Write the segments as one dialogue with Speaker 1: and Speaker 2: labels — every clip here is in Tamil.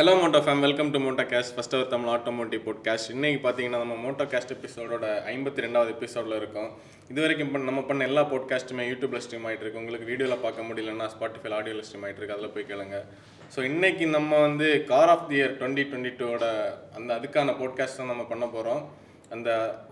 Speaker 1: Hello moto fam welcome to moto cast first our Tamil automotive podcast இன்னைக்கு பார்த்தீங்கன்னா நம்ம மோட்டோ கேஸ்ட் எபிசோடோட ஐம்பத்தி ரெண்டாவது எபிசோடில் இருக்கும். இது வரைக்கும் பண்ண நம்ம பண்ண எல்லா போட்காஸ்ட்டுமே யூடியூப்ல ஸ்ட்ரீம் ஆகிட்டு இருக்கு. உங்களுக்கு வீடியோவில் பார்க்க முடியலன்னா ஸ்பாட்டிஃபை ஆடியோவில் ஸ்ட்ரீம் ஆகிட்டு இருக்கு. அதில் போய் கேளுங்க. ஸோ இன்னைக்கு நம்ம வந்து car of the year twenty twenty டூவோட அந்த அதுக்கான போட்காஸ்ட் தான் நம்ம பண்ண போகிறோம் அந்த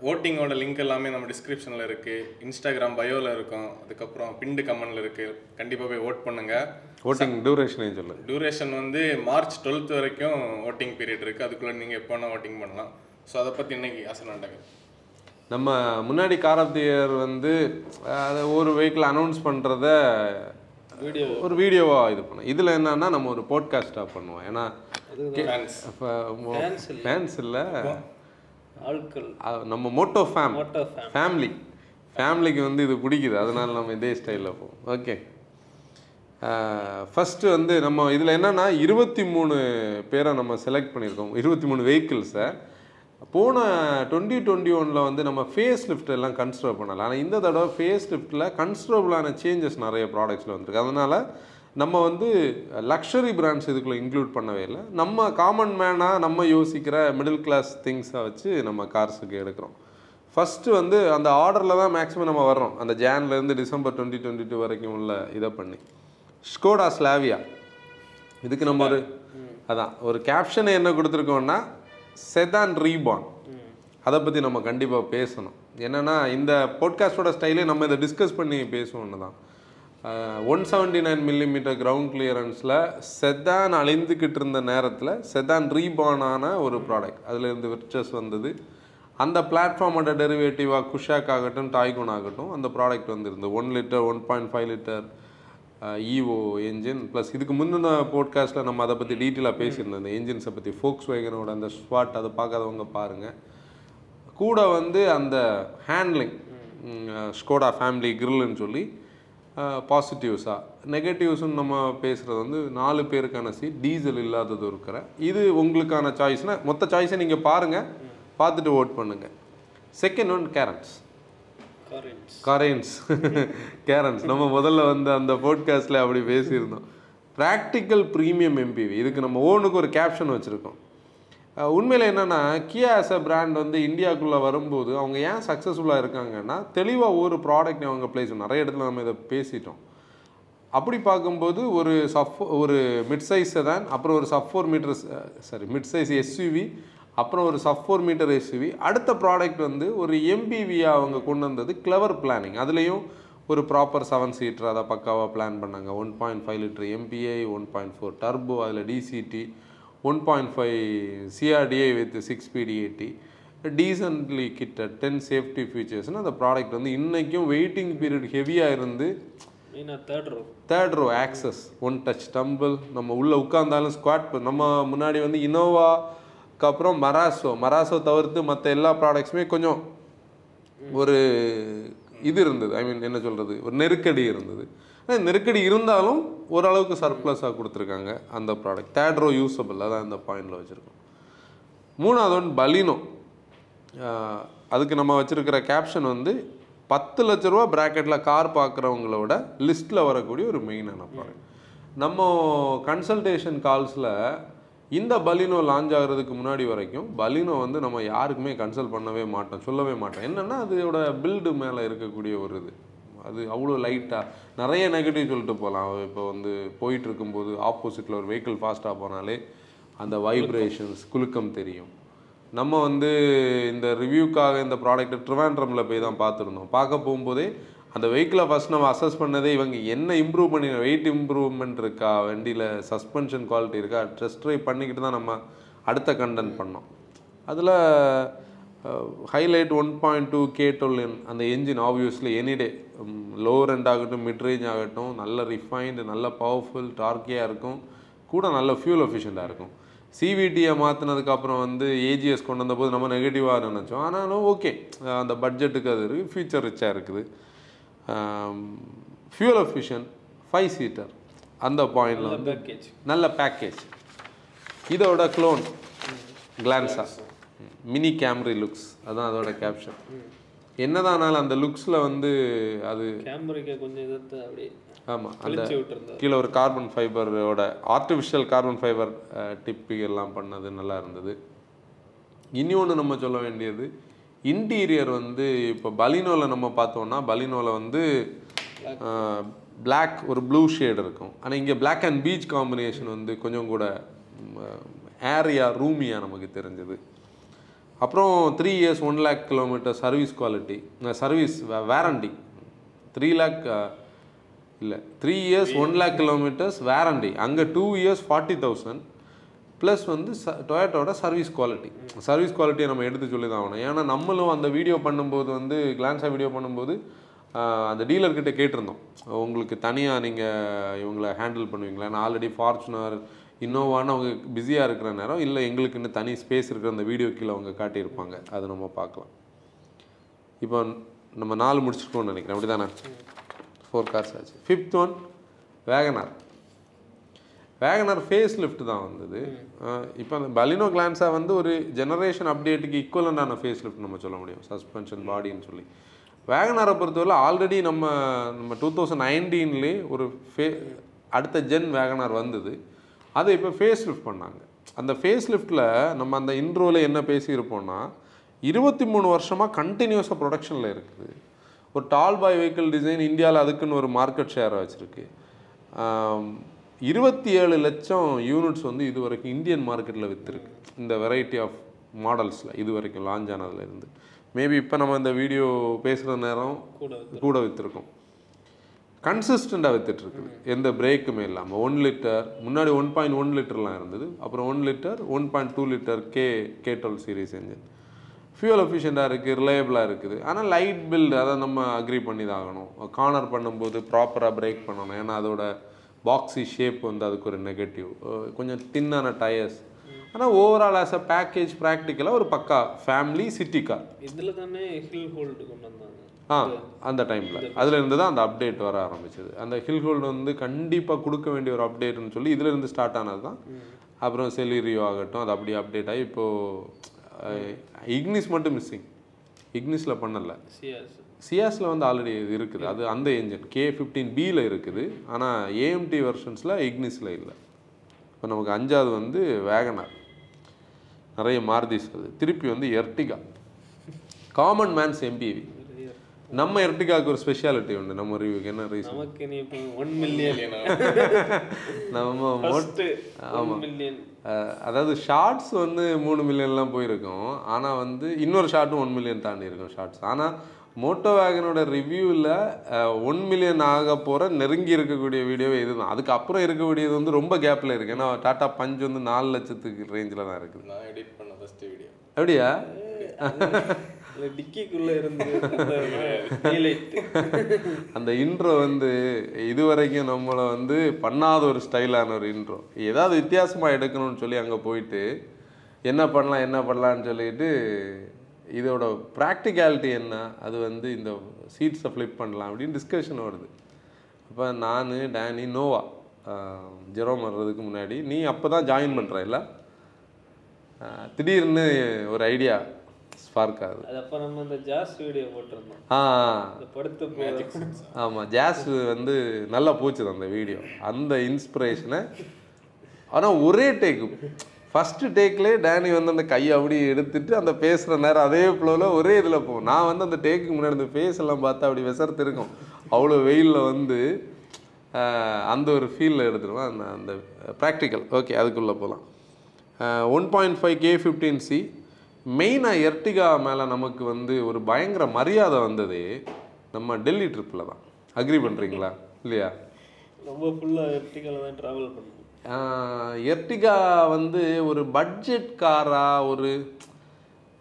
Speaker 1: ஓட்டிங்கோட லிங்க் எல்லாமே நம்ம டிஸ்கிரிப்ஷனில் இருக்குது இன்ஸ்டாகிராம் பயோவில் இருக்கும். அதுக்கப்புறம் பிண்டு கமெண்டில் இருக்குது கண்டிப்பாக போய் ஓட் பண்ணுங்கள்
Speaker 2: ஓட்டிங் டியூரேஷனே சொல்லு
Speaker 1: டியூரேஷன் வந்து மார்ச் டுவெல்த் வரைக்கும் ஓட்டிங் பீரியட் இருக்குது அதுக்குள்ளே நீங்கள் எப்போ ஓட்டிங் பண்ணலாம். ஸோ அதை பற்றி இன்னைக்கு ஆசை
Speaker 2: நம்ம முன்னாடி கார் ஆஃப் தி இயர் வந்து அதை ஒரு வெஹிக்கிள் அனௌன்ஸ் பண்ணுறத
Speaker 3: வீடியோ
Speaker 2: ஒரு வீடியோவாக இது பண்ணோம் இதில் என்னன்னா நம்ம ஒரு போட்காஸ்ட்டாக பண்ணுவோம். ஏன்னா
Speaker 1: ஃபேன்ஸ்
Speaker 3: இல்ல.
Speaker 2: ஃபேன்ஸ் இல்லை.
Speaker 3: ஆட்கள்.
Speaker 2: நம்ம மோட்டோ ஃபேம் ஃபேமிலி ஃபேமிலிக்கு வந்து இது பிடிக்குது. அதனால நம்ம இதே ஸ்டைலில் போவோம். ஓகே ஃபஸ்ட்டு வந்து நம்ம இதில் என்னென்னா இருபத்தி மூணு பேரை நம்ம செலக்ட் பண்ணியிருக்கோம். இருபத்தி மூணு வெஹிக்கிள்ஸை போன டுவெண்ட்டி டுவெண்ட்டி ஒனில் வந்து நம்ம ஃபேஸ் லிஃப்ட் எல்லாம் கன்சிடர் பண்ணலாம் ஆனால் இந்த தடவை ஃபேஸ் லிஃப்ட்டில் கன்சிடரபுளான சேஞ்சஸ் நிறைய ப்ராடக்ட்ஸில் வந்திருக்கு. அதனால் நம்ம வந்து லக்ஷரி பிராண்ட்ஸ் இதுக்குள்ளே இன்க்ளூட் பண்ணவே இல்லை. நம்ம காமன் மேனாக நம்ம யோசிக்கிற மிடில் கிளாஸ் திங்ஸை வச்சு நம்ம கார்ஸுக்கு எடுக்கிறோம். ஃபஸ்ட்டு வந்து அந்த ஆர்டரில் தான் மேக்ஸிமம் நம்ம வர்றோம். அந்த ஜான்லேருந்து டிசம்பர் டுவெண்ட்டி டுவெண்ட்டி டூ வரைக்கும் உள்ள இதை பண்ணி. ஸ்கோடா ஸ்லாவியா இதுக்கு நம்ம ஒரு அதான் ஒரு கேப்ஷன் என்ன கொடுத்துருக்கோம்னா செதான் ரீபான் அதை பற்றி நம்ம கண்டிப்பாக பேசணும். என்னென்னா இந்த போட்காஸ்டோட ஸ்டைலே நம்ம இதை டிஸ்கஸ் பண்ணி பேசுவோன்னு தான் one seventy nine millimetre ground கிளியரன்ஸில் sedan அழிந்துக்கிட்டு இருந்த நேரத்தில் செதான் ரீபானான ஒரு ப்ராடக்ட் அதுலேருந்து விர்ச்சஸ் வந்தது. அந்த பிளாட்ஃபார்மோட டெரிவேட்டிவாக குஷாக் ஆகட்டும் டாய்கோன் ஆகட்டும் அந்த product வந்துருந்து one litre one point five litre EO engine plus இதுக்கு முந்தின போட்காஸ்ட்டில் நம்ம அதை பற்றி டீட்டெயிலாக பேசியிருந்தோம். இந்த என்ஜின்ஸை பற்றி ஃபோக்ஸ் வேகனோட அந்த ஸ்வாட் அதை பார்க்காதவங்க பாருங்கள் கூட வந்து அந்த ஹேண்ட்லிங் ஸ்கோடா ஃபேமிலி கிரில்லுன்னு சொல்லி பாசிட்டிவ்ஸாக நெகட்டிவ்ஸ்னு நம்ம பேசுகிறது வந்து நாலு பேருக்கான சீட் டீசல் இல்லாதது இருக்கிற. இது உங்களுக்கான சாய்ஸ்னால் மொத்த சாய்ஸை நீங்கள் பாருங்கள் பார்த்துட்டு ஓட் பண்ணுங்கள் second one
Speaker 3: Carens
Speaker 2: Carens Carens நம்ம முதல்ல வந்து அந்த போட்காஸ்ட்டில் அப்படி பேசியிருந்தோம். ப்ராக்டிக்கல் ப்ரீமியம் எம்பிவி இதுக்கு நம்ம ஓனுக்கு ஒரு கேப்ஷன் வச்சுருக்கோம். உண்மையில் என்னென்னா கியா ஆஸ் அ பிராண்ட் வந்து இந்தியாவுக்குள்ளே வரும்போது அவங்க ஏன் சக்ஸஸ்ஃபுல்லாக இருக்காங்கன்னா தெளிவாக ஒரு ப்ராடக்ட் அவங்க பிளேஸ் நிறைய இடத்துல நம்ம இதை பேசிட்டோம். அப்படி பார்க்கும்போது ஒரு சஃப் ஒரு மிட் சைஸ் செதான் அப்புறம் ஒரு sub four metre sorry mid size SUV அப்புறம் ஒரு சப் ஃபோர் மீட்டர் எஸ்யூவி அடுத்த ப்ராடக்ட் வந்து ஒரு எம்பிவியாக அவங்க கொண்டு வந்தது கிளவர் பிளானிங் அதுலேயும் ஒரு ப்ராப்பர் செவன் சீட்டர் அதை பக்காவாக பிளான் பண்ணாங்க. One point five litre MPI one point four turbo அதில் DCT one point five CRDi with six பிடிஏடி decently கிட்ட டென் சேஃப்டி ஃபீச்சர்ஸ்னு அந்த ப்ராடக்ட் வந்து இன்றைக்கும் வெயிட்டிங் பீரியட் ஹெவியாக இருந்து
Speaker 3: third row
Speaker 2: third row access one touch tumble நம்ம உள்ளே உட்காந்தாலும் ஸ்குவாட் நம்ம முன்னாடி வந்து இனோவாக்கு அதுக்கப்புறம் மராசோ மராசோ தவிர்த்து மற்ற எல்லா ப்ராடக்ட்ஸுமே கொஞ்சம் ஒரு இது இருந்தது. ஐ மீன் என்ன சொல்கிறது ஒரு நெருக்கடி இருந்தது. ஆனால் நெருக்கடி இருந்தாலும் ஓரளவுக்கு சர்ப்ளஸாக கொடுத்துருக்காங்க அந்த ப்ராடக்ட் தேர்ட் ரோ யூஸபிள் அதான் இந்த பாயிண்டில் வச்சுருக்கோம். மூணாவது ஒன் பலினோ அதுக்கு நம்ம வச்சுருக்கிற கேப்ஷன் வந்து பத்து லட்ச ரூபா ப்ராக்கெட்டில் கார் பார்க்குறவங்களோட லிஸ்ட்டில் வரக்கூடிய ஒரு மெயினான ப்ராடக்ட் நம்ம கன்சல்டேஷன் கால்ஸில் இந்த பலினோ லான்ச் ஆகிறதுக்கு முன்னாடி வரைக்கும் பலினோ வந்து நம்ம யாருக்குமே கன்சல்ட் பண்ணவே மாட்டோம் சொல்லவே மாட்டோம். என்னென்னா அதோட பில்டு மேலே இருக்கக்கூடிய ஒரு இது. அது அவ்வளோ லைட்டாக நிறைய நெகட்டிவ் சொல்லிட்டு போகலாம். இப்போ வந்து போயிட்டு இருக்கும்போது ஆப்போசிட்டில் ஒரு வெஹிக்கிள் ஃபாஸ்ட்டாக போனாலே அந்த வைப்ரேஷன்ஸ் குலுக்கம் தெரியும். நம்ம வந்து இந்த ரிவ்யூக்காக இந்த ப்ராடக்ட்டை ட்ரிவாண்ட்ரமில் போய் தான் பார்த்துருந்தோம். பார்க்க போகும்போதே அந்த வெஹிக்கிளை ஃபஸ்ட் நம்ம அசஸ் பண்ணதே இவங்க என்ன இம்ப்ரூவ் பண்ணி வெயிட் இம்ப்ரூவ்மெண்ட் இருக்கா வண்டியில் சஸ்பென்ஷன் குவாலிட்டி இருக்கா டெஸ்ட் ட்ரைவ் பண்ணிக்கிட்டு தான் நம்ம அடுத்த கண்டென்ட் பண்ணோம். அதில் highlight one point two K டொல்லின் அந்த engine obviously any day lower end ஆகட்டும் மிட்ரேஞ்ச் ஆகட்டும் நல்ல ரிஃபைன்டு நல்ல பவர்ஃபுல் டார்க்கியாக இருக்கும் கூட நல்ல ஃபியூல் எஃபிஷியண்ட்டாக இருக்கும். சிவிடியை மாற்றினதுக்கப்புறம் வந்து ஏஜிஎஸ் கொண்டு வந்தபோது நம்ம நெகட்டிவாக நினச்சோம். ஆனாலும் ஓகே அந்த பட்ஜெட்டுக்கு அது இருக்குது ஃபியூச்சர் ரிச்சாக இருக்குது. ஃபியூல் எஃபிஷியன்ட் ஃபைவ் சீட்டர் அந்த பாயிண்டில் வந்து நல்ல பேக்கேஜ் இதோட clone Glanza mini Camry looks அதான் அதோட கேப்ஷன் என்னதானாலும் அந்த லுக்ஸில் வந்து அது
Speaker 3: கேமராக்கு கொஞ்சம் இதை அப்படியே
Speaker 2: ஆமாம் அந்த கீழே ஒரு கார்பன் ஃபைபரோட ஆர்டிஃபிஷியல் கார்பன் ஃபைபர் டிப்பு எல்லாம் பண்ணது நல்லா இருந்தது. இனி ஒன்று நம்ம சொல்ல வேண்டியது இன்டீரியர் வந்து இப்போ பலினோவில் நம்ம பார்த்தோம்னா பலினோவில் வந்து Black. ஒரு ப்ளூ ஷேட் இருக்கும். ஆனால் இங்கே Black அண்ட் பீச் காம்பினேஷன் வந்து கொஞ்சம் கூட ஏரியா ரூமியாக நமக்கு தெரிஞ்சது. அப்புறம் three years one lakh kilometre service quality service warranty three lakh இல்லை three years one lakh kilometres warranty அங்கே two years forty thousand plus வந்து ச டொயேட்டோட சர்வீஸ் குவாலிட்டி சர்வீஸ் குவாலிட்டியை நம்ம எடுத்து சொல்லி தான் ஆகணும். ஏன்னா நம்மளும் அந்த வீடியோ பண்ணும்போது வந்து கிளான்ஸாக வீடியோ பண்ணும்போது அந்த டீலர்கிட்ட கேட்டிருந்தோம். உங்களுக்கு தனியாக நீங்கள் இவங்களை ஹேண்டில் பண்ணுவீங்களா? நான் ஆல்ரெடி ஃபார்ச்சுனர் இன்னோவான்னு அவங்க பிஸியாக இருக்கிற நேரம். இல்லை எங்களுக்கு இன்னும் தனி ஸ்பேஸ் இருக்கிற அந்த வீடியோ கீழே அவங்க காட்டியிருப்பாங்க. அது நம்ம பார்க்கலாம். இப்போ நம்ம நாலு முடிச்சிருக்கோம்னு நினைக்கிறேன். அப்படி தானே ஃபோர் கார்ஸ் ஆச்சு. Fifth one WagonR WagonR face lift தான் வந்தது. இப்போ அந்த பலினோ கிளான்ஸா வந்து ஒரு ஜெனரேஷன் அப்டேட்டுக்கு ஈக்குவலண்டான ஃபேஸ் லிஃப்ட் நம்ம சொல்ல முடியும். சஸ்பென்ஷன் பாடின்னு சொல்லி. வேகனாரை பொறுத்தவரை ஆல்ரெடி நம்ம நம்ம டூ தௌசண்ட் நைன்டீன்லேயே ஒரு ஃபே அடுத்த ஜென் வேகனார் வந்தது. அதை இப்போ ஃபேஸ் லிஃப்ட் பண்ணாங்க. அந்த ஃபேஸ் லிஃப்ட்டில் நம்ம அந்த இன்ட்ரோவில் என்ன பேசியிருப்போம்னா இருபத்தி மூணு வருஷமாக கண்டினியூஸாக ப்ரொடக்ஷனில் இருக்குது. ஒரு டால் பாய் வெஹிக்கிள் டிசைன் இந்தியாவில் அதுக்குன்னு ஒரு மார்க்கெட் ஷேரை வச்சுருக்கு. இருபத்தி ஏழு லட்சம் யூனிட்ஸ் வந்து இது வரைக்கும் இந்தியன் மார்க்கெட்டில் விற்றுருக்கு இந்த வெரைட்டி ஆஃப் மாடல்ஸில் இது வரைக்கும் லான்ச் ஆனதுலேருந்து. மேபி இப்போ நம்ம இந்த வீடியோ பேசுகிற நேரம்
Speaker 3: கூட
Speaker 2: கூட விற்றுருக்கோம் கன்சிஸ்டண்ட்டாக வித்துட்ருக்குது எந்த பிரேக்குமே இல்லாமல் ஒன் லிட்டர் முன்னாடி ஒன் பாயிண்ட் ஒன் லிட்டர்லாம் இருந்தது. அப்புறம் one litre one point two litre K K twelve series engine fuel எஃபிஷியண்ட்டாக இருக்குது ரிலையபிளாக இருக்குது. ஆனால் லைட் பில்டு அதை நம்ம அக்ரி பண்ணி தான் ஆகணும் கார்னர் பண்ணும்போது ப்ராப்பராக பிரேக் பண்ணணும். ஏன்னா அதோட பாக்ஸி ஷேப் வந்து அதுக்கு ஒரு நெகட்டிவ் கொஞ்சம் தின்னான டயர்ஸ் ஆனால் ஓவரால் ஆஸ் அ பேக்கேஜ் ப்ராக்டிக்கலாக ஒரு பக்கா ஃபேமிலி சிட்டி கார்
Speaker 3: இதுல தானே ஹில் ஹோல்டு கொண்டு வந்தாங்க.
Speaker 2: ஆ அந்த டைமில் அதுல இருந்து தான் அந்த அப்டேட் வர ஆரம்பிச்சது. அந்த ஹில் ஹோல்டு வந்து கண்டிப்பாக கொடுக்க வேண்டிய ஒரு அப்டேட்னு சொல்லி இதுல இருந்து ஸ்டார்ட் ஆனது தான் அப்புறம் செலிரியோ ஆகட்டும் அது அப்படியே அப்டேட் ஆகி இப்போது இக்னிஸ் மட்டும் மிஸ்ஸிங் இக்னிஸில் பண்ணல.
Speaker 3: சியாஸ்
Speaker 2: சியாஸில் வந்து ஆல்ரெடி இது இருக்குது. அது அந்த என்ஜின் கே ஃபிஃப்டீன் பியில் இருக்குது. ஆனால் ஏஎம்டி வெர்ஷன்ஸில் இக்னிஸில் இல்லை. இப்போ நமக்கு அஞ்சாவது வந்து வேகனார் நிறைய மாருதிஸ் அது. திருப்பி வந்து எர்டிகா காமன் மேன்ஸ் எம்பிவி நம்ம எர்டிகாவுக்கு ஒரு ஸ்பெஷாலிட்டி உண்டு. நம்ம ரிவ்யூக்கு என்ன ரீசன்
Speaker 3: நமக்கு நீ இப்போ ஒன் மில்லியன்
Speaker 2: நம்ம மோ-
Speaker 3: ஃபர்ஸ்ட் ஒன் மில்லியன்
Speaker 2: அஹ், அதாவது ஷார்ட்ஸ் வந்து மூணு மில்லியன்லாம் போயிருக்கும். ஆனால் வந்து இன்னொரு ஷார்ட்டும் ஒன் மில்லியன் தாண்டி இருக்கும் ஷார்ட்ஸ் ஆனால் மோட்டோ வேகனோட ரிவ்யூவில் ஒன் மில்லியன் ஆக போகிற நெருங்கி இருக்கக்கூடிய வீடியோவே இதுதான். அதுக்கு அப்புறம் இருக்கக்கூடியது வந்து ரொம்ப கேப்பில் இருக்குது ஏன்னா டாட்டா பஞ்ச் வந்து நாலு லட்சத்துக்கு ரேஞ்சில் தான் இருக்குது
Speaker 1: நான் எடிட் பண்ண ஃபர்ஸ்ட் வீடியோ
Speaker 2: அப்படியா?
Speaker 3: இல்ல டிக்கிக்குள்ள இருந்து
Speaker 2: அந்த இன்ட்ரோ வந்து இது வரைக்கும் நம்மளை வந்து பண்ணாத ஒரு ஸ்டைலான ஒரு இன்ட்ரோ ஏதாவது வித்தியாசமாக எடுக்கணும்னு சொல்லி அங்கே போயிட்டு என்ன பண்ணலாம் என்ன பண்ணலான்னு சொல்லிட்டு இதோட ப்ராக்டிகாலிட்டி என்ன அது வந்து இந்த சீட்ஸை ஃப்ளிப் பண்ணலாம் அப்படின்னு டிஸ்கஷன் வருது. அப்போ நான் டேனி நோவா ஜெரோம் வர்றதுக்கு முன்னாடி நீ அப்போ தான் ஜாயின் பண்ணுற இல்லை திடீர்னு ஒரு ஐடியா ஸ்பார்க் ஆகுது
Speaker 3: அது அப்ப நம்ம இந்த ஜாஸ் வீடியோ போட்டிருந்தோம்.
Speaker 2: ஆ
Speaker 3: அந்த படுத்து
Speaker 2: ஆமாம் ஜாஸ் வந்து நல்லா போச்சுது அந்த வீடியோ அந்த இன்ஸ்பிரேஷனை ஆனால் ஒரே டேக்கு ஃபஸ்ட்டு டேக்லேயே டேனி வந்து அந்த கையை அப்படி எடுத்துட்டு அந்த பேசுகிற நேரம் அதே ஃப்ளோவில் ஒரே இதில் போகும் நான் வந்து அந்த டேக்கு முன்னாடி அந்த ஃபேஸ் எல்லாம் பார்த்தா அப்படி விசர்த்து இருக்கும். அவ்வளோ வெயிலில் வந்து அந்த ஒரு ஃபீலில் எடுத்துருவேன் அந்த அந்த ப்ராக்டிக்கல் ஓகே அதுக்குள்ளே போகலாம் one point five K fifteen C மெயினாக எர்டிகா மேலே நமக்கு வந்து ஒரு பயங்கர மரியாதை வந்ததே நம்ம டெல்லி ட்ரிப்பில் தான். அக்ரி பண்ணுறீங்களா இல்லையா?
Speaker 3: ரொம்ப ஃபுல்லா எர்டிகால தான் டிராவல் பண்ணுவோம்
Speaker 2: எர்டிகா வந்து ஒரு பட்ஜெட் காரா ஒரு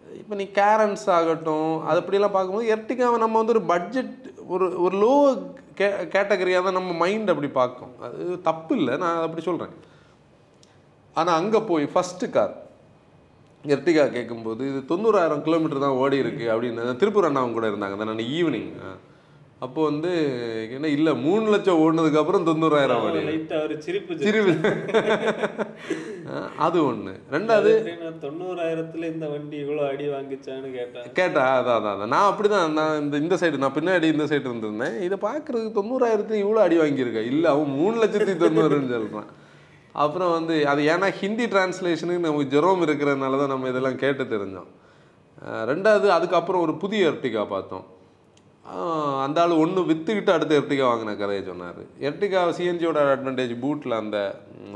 Speaker 2: இப்போ நீ கேரன்ஸ் ஆகட்டும் அது அப்படிலாம் பார்க்கும்போது எர்டிகாவை நம்ம வந்து ஒரு பட்ஜெட் ஒரு ஒரு லோ கே கேட்டகரியாக தான் நம்ம மைண்ட் அப்படி பார்க்கும். அது தப்பு இல்லை நான் அப்படி சொல்கிறேன் ஆனால் அங்கே போய் ஃபஸ்ட்டு கார் எர்டிகா கேட்கும்போது இது தொண்ணூறாயிரம் கிலோமீட்டர் தான் ஓடி இருக்கு அப்படின்னு திருப்பூர் அண்ணாவும் கூட இருந்தாங்க தானே ஈவினிங். அப்போ வந்து என்ன இல்லை மூணு லட்சம் ஓடினதுக்கு அப்புறம் தொண்ணூறாயிரம் ஓடி
Speaker 3: சிரிப்பு
Speaker 2: சிரிப்பு. அது ஒன்று ரெண்டாவது
Speaker 3: தொண்ணூறாயிரத்துல இந்த வண்டி இவ்வளவு அடி வாங்கிச்சான்னு கேட்டேன்
Speaker 2: கேட்டா அதான் அதான் அதான் நான் அப்படி தான் நான் இந்த இந்த சைடு நான் பின்னாடி இந்த சைடு இருந்திருந்தேன். இதை பார்க்குறதுக்கு தொண்ணூறாயிரத்து இவ்வளோ அடி வாங்கியிருக்கா? இல்லை அவன் மூணு லட்சத்தி தொண்ணூறுன்னு சொல்கிறான் அப்புறம் வந்து அது ஏன்னா ஹிந்தி டிரான்ஸ்லேஷனுக்கு நமக்கு ஜெரோம் இருக்கிறதுனால தான் நம்ம இதெல்லாம் கேட்டு தெரிஞ்சோம். ரெண்டாவது அதுக்கப்புறம் ஒரு புதிய எர்டிகா பார்த்தோம். அந்த ஆள் ஒன்று விற்றுக்கிட்டு அடுத்த எர்டிகா வாங்கின கதையை சொன்னார். எர்டிகா சிஎன்ஜியோட அட்வான்டேஜ் பூட்டில் அந்த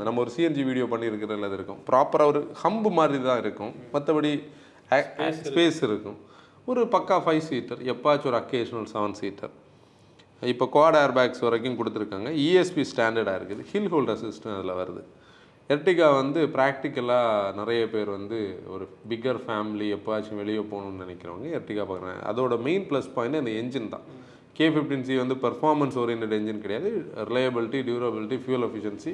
Speaker 2: நம்ம ஒரு சிஎன்ஜி வீடியோ பண்ணியிருக்கிறதுல அது இருக்கும். ப்ராப்பராக ஒரு ஹம்பு மாதிரி தான் இருக்கும். மற்றபடி ஸ்பேஸ் இருக்கும். ஒரு பக்கா ஃபைவ் சீட்டர் எப்பாச்சும் ஒரு அக்கேஷனல் செவன் சீட்டர் இப்போ குவாட் ஏர் பேக்ஸ் வரைக்கும் கொடுத்துருக்காங்க. இஎஸ்பி ஸ்டாண்டர்டாக இருக்குது. ஹில் ஹோல்டர் சிஸ்டம் அதில் வருது. எர்டிகா வந்து ப்ராக்டிக்கலாக நிறைய பேர் வந்து ஒரு பிக்கர் ஃபேமிலி எப்போயாச்சும் வெளியே போகணும்னு நினைக்கிறவங்க எர்டிகா பார்க்குறாங்க. அதோட மெயின் ப்ளஸ் பாயிண்ட் அந்த என்ஜின் தான். கே ஃபிஃப்டின் சி வந்து பர்ஃபார்மன்ஸ் ஓரியன்ட் என்ஜின் கிடையாது. ரிலையபிலிட்டி டியூரபிலிட்டி ஃபியூல் எஃபிஷியன்சி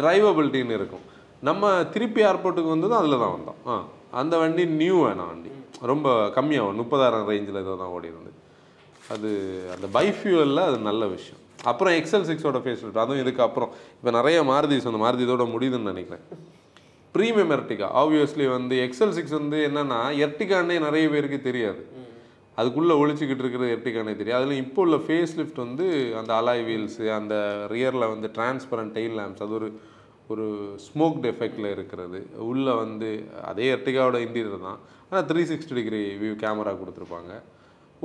Speaker 2: டிரைவபிலிட்டின்னு இருக்கும். நம்ம திருப்பி ஏர்போர்ட்டுக்கு வந்ததும் அதில் தான் வந்தோம். ஆ அந்த வண்டி நியூ வேணாம் வண்டி. ரொம்ப கம்மியாகும். முப்பதாயிரம் ரேஞ்சில் இதை தான் ஓடி இருந்து அது அந்த பைஃபியூவலில் அது நல்ல விஷயம். அப்புறம் எக்ஸல் சிக்ஸோட ஃபேஸ் லிஃப்ட் அதுவும் இதுக்கு அப்புறம். இப்போ நிறைய மாருதி அந்த மாருதி இதோட முடியுதுன்னு நினைக்கிறேன். ப்ரீமியம் எர்டிகா ஆப்வியஸ்லி வந்து எக்ஸல் சிக்ஸ் வந்து என்னென்னா எர்டிகான்னே நிறைய பேருக்கு தெரியாது. அதுக்குள்ளே ஒழிச்சிக்கிட்டு இருக்கிற எர்டிகானே தெரியும் அதில் இப்போ உள்ள ஃபேஸ் லிஃப்ட் வந்து அந்த அலாய் வீல்ஸு அந்த ரியரில் வந்து டிரான்ஸ்பரண்ட் டெயில் லேம்ப்ஸ் அது ஒரு ஒரு ஸ்மோக் எஃபெக்டில் இருக்கிறது. உள்ளே வந்து அதே எர்டிகாவோட இன்டீரியர் தான். ஆனால் three sixty degree view camera கொடுத்துருப்பாங்க.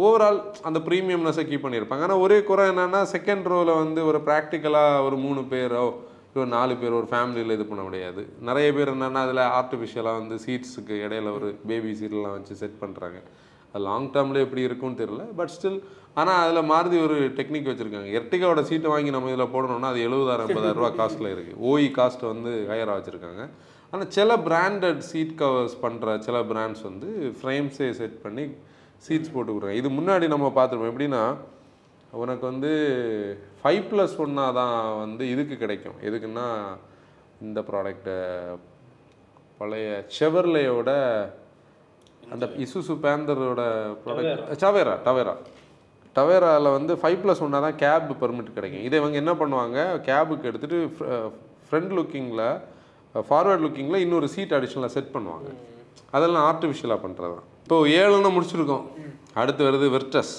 Speaker 2: ஓவரால் அந்த ப்ரீமியம்னஸை கீப் பண்ணியிருப்பாங்க. ஆனால் ஒரே குறை என்னென்னா செகண்ட் ரோவில் வந்து ஒரு ப்ராக்டிக்கலாக ஒரு மூணு பேரோ ஒரு நாலு பேர் ஒரு ஃபேமிலியில் இது பண்ண முடியாது. நிறைய பேர் என்னென்னா அதில் ஆர்டிஃபிஷியலாக வந்து சீட்ஸுக்கு இடையில ஒரு பேபி சீட்லாம் வச்சு செட் பண்ணுறாங்க அது லாங் டேர்மில் எப்படி இருக்கும்னு தெரில பட் ஸ்டில் ஆனால் அதில் மாறுதி ஒரு டெக்னிக் வச்சுருக்காங்க. எர்டிகாவோட சீட்டை வாங்கி நம்ம இதில் போடணும்னா அது எழுபதாயிரம் ஐம்பதாயிரம் ரூபா காஸ்ட்டில் இருக்குது ஓஇ காஸ்ட் வந்து ஹையராக வச்சுருக்காங்க. ஆனால் சில பிராண்டட் சீட் கவர்ஸ் பண்ணுற சில பிராண்ட்ஸ் வந்து ஃப்ரேம்ஸே செட் பண்ணி சீட்ஸ் போட்டு கொடுக்குறாங்க. இது முன்னாடி நம்ம பார்த்துருப்போம். எப்படின்னா உனக்கு வந்து ஃபைவ் ப்ளஸ் ஒன்னா தான் வந்து இதுக்கு கிடைக்கும். எதுக்குன்னா இந்த ப்ராடக்ட்டை பழைய செவர்லேயோட அந்த இசுசு பேந்தரோட ப்ராடக்ட் டவேரா டவேரா டவேராவில் வந்து ஃபைவ் ப்ளஸ் ஒன்னா தான் கேப் பெர்மிட் கிடைக்கும். இதை இவங்க என்ன பண்ணுவாங்க? கேபுக்கு எடுத்துகிட்டு ஃப்ரண்ட் லுக்கிங்கில் ஃபார்வர்ட் லுக்கிங்கில் இன்னொரு சீட் அடிஷ்னலாக செட் பண்ணுவாங்க. அதெல்லாம் ஆர்டிஃபிஷியலாக பண்ணுறது தான் இப்போ ஏழுன்னு முடிச்சிருக்கோம். அடுத்து வருது வெர்டஸ்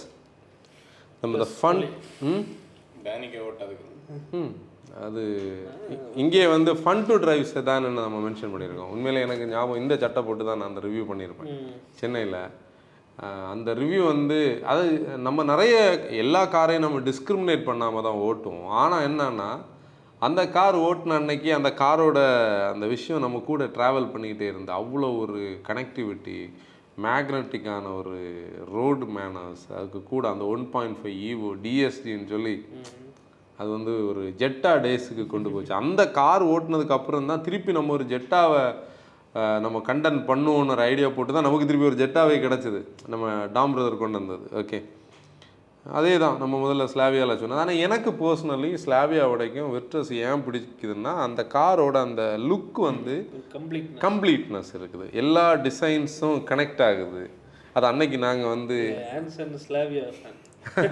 Speaker 2: நம்ம இந்த ஃபன் ம்? ம். அது இங்கே வந்து ஃபன் டு டிரைவ் செதான்னு நம்ம மென்ஷன் பண்ணியிருக்கோம். உண்மையிலே எனக்கு ஞாபகம் இந்த சட்டை போட்டு தான் நான் அந்த ரிவ்யூ பண்ணியிருப்பேன். சென்னையில். அந்த ரிவ்யூ வந்து அது நம்ம நிறைய எல்லா காரையும் நம்ம டிஸ்கிரிமினேட் பண்ணாமல் தான் ஓட்டுவோம். ஆனால் என்னன்னா அந்த கார் ஓட்டின அன்னைக்கு அந்த காரோட அந்த விஷயம் நம்ம கூட ட்ராவல் பண்ணிக்கிட்டே இருந்து அவ்வளோ ஒரு கனெக்டிவிட்டி மேக்னட்டிக்கான ஒரு ரோடு மேனர்ஸ் அதுக்கு கூட அந்த ஒன் பாயிண்ட் ஃபைவ் ஈவோ டிஎஸ்டின்னு சொல்லி அது வந்து ஒரு ஜெட்டா டேஸுக்கு கொண்டு போச்சு. அந்த கார் ஓட்டினதுக்கு அப்புறம் தான் திருப்பி நம்ம ஒரு ஜெட்டாவை நம்ம கண்டன் பண்ணுவோன்னு ஒரு ஐடியா போட்டு தான் நமக்கு திருப்பி ஒரு ஜெட்டாவே கிடச்சிது. நம்ம டாம் பிரதர் கொண்டு வந்தது. ஓகே அதே தான் நம்ம முதல்ல ஸ்லாவியாவில் சொன்னது. ஆனால் எனக்கு பர்சனலி ஸ்லாவியா உடைக்கும் வெர்டஸ் ஏன் பிடிக்குதுன்னா அந்த காரோட அந்த லுக் வந்து
Speaker 3: கம்ப்ளீட்
Speaker 2: கம்ப்ளீட்னஸ் இருக்குது. எல்லா டிசைன்ஸும் கனெக்ட் ஆகுது. அது அன்னைக்கு நாங்கள் வந்து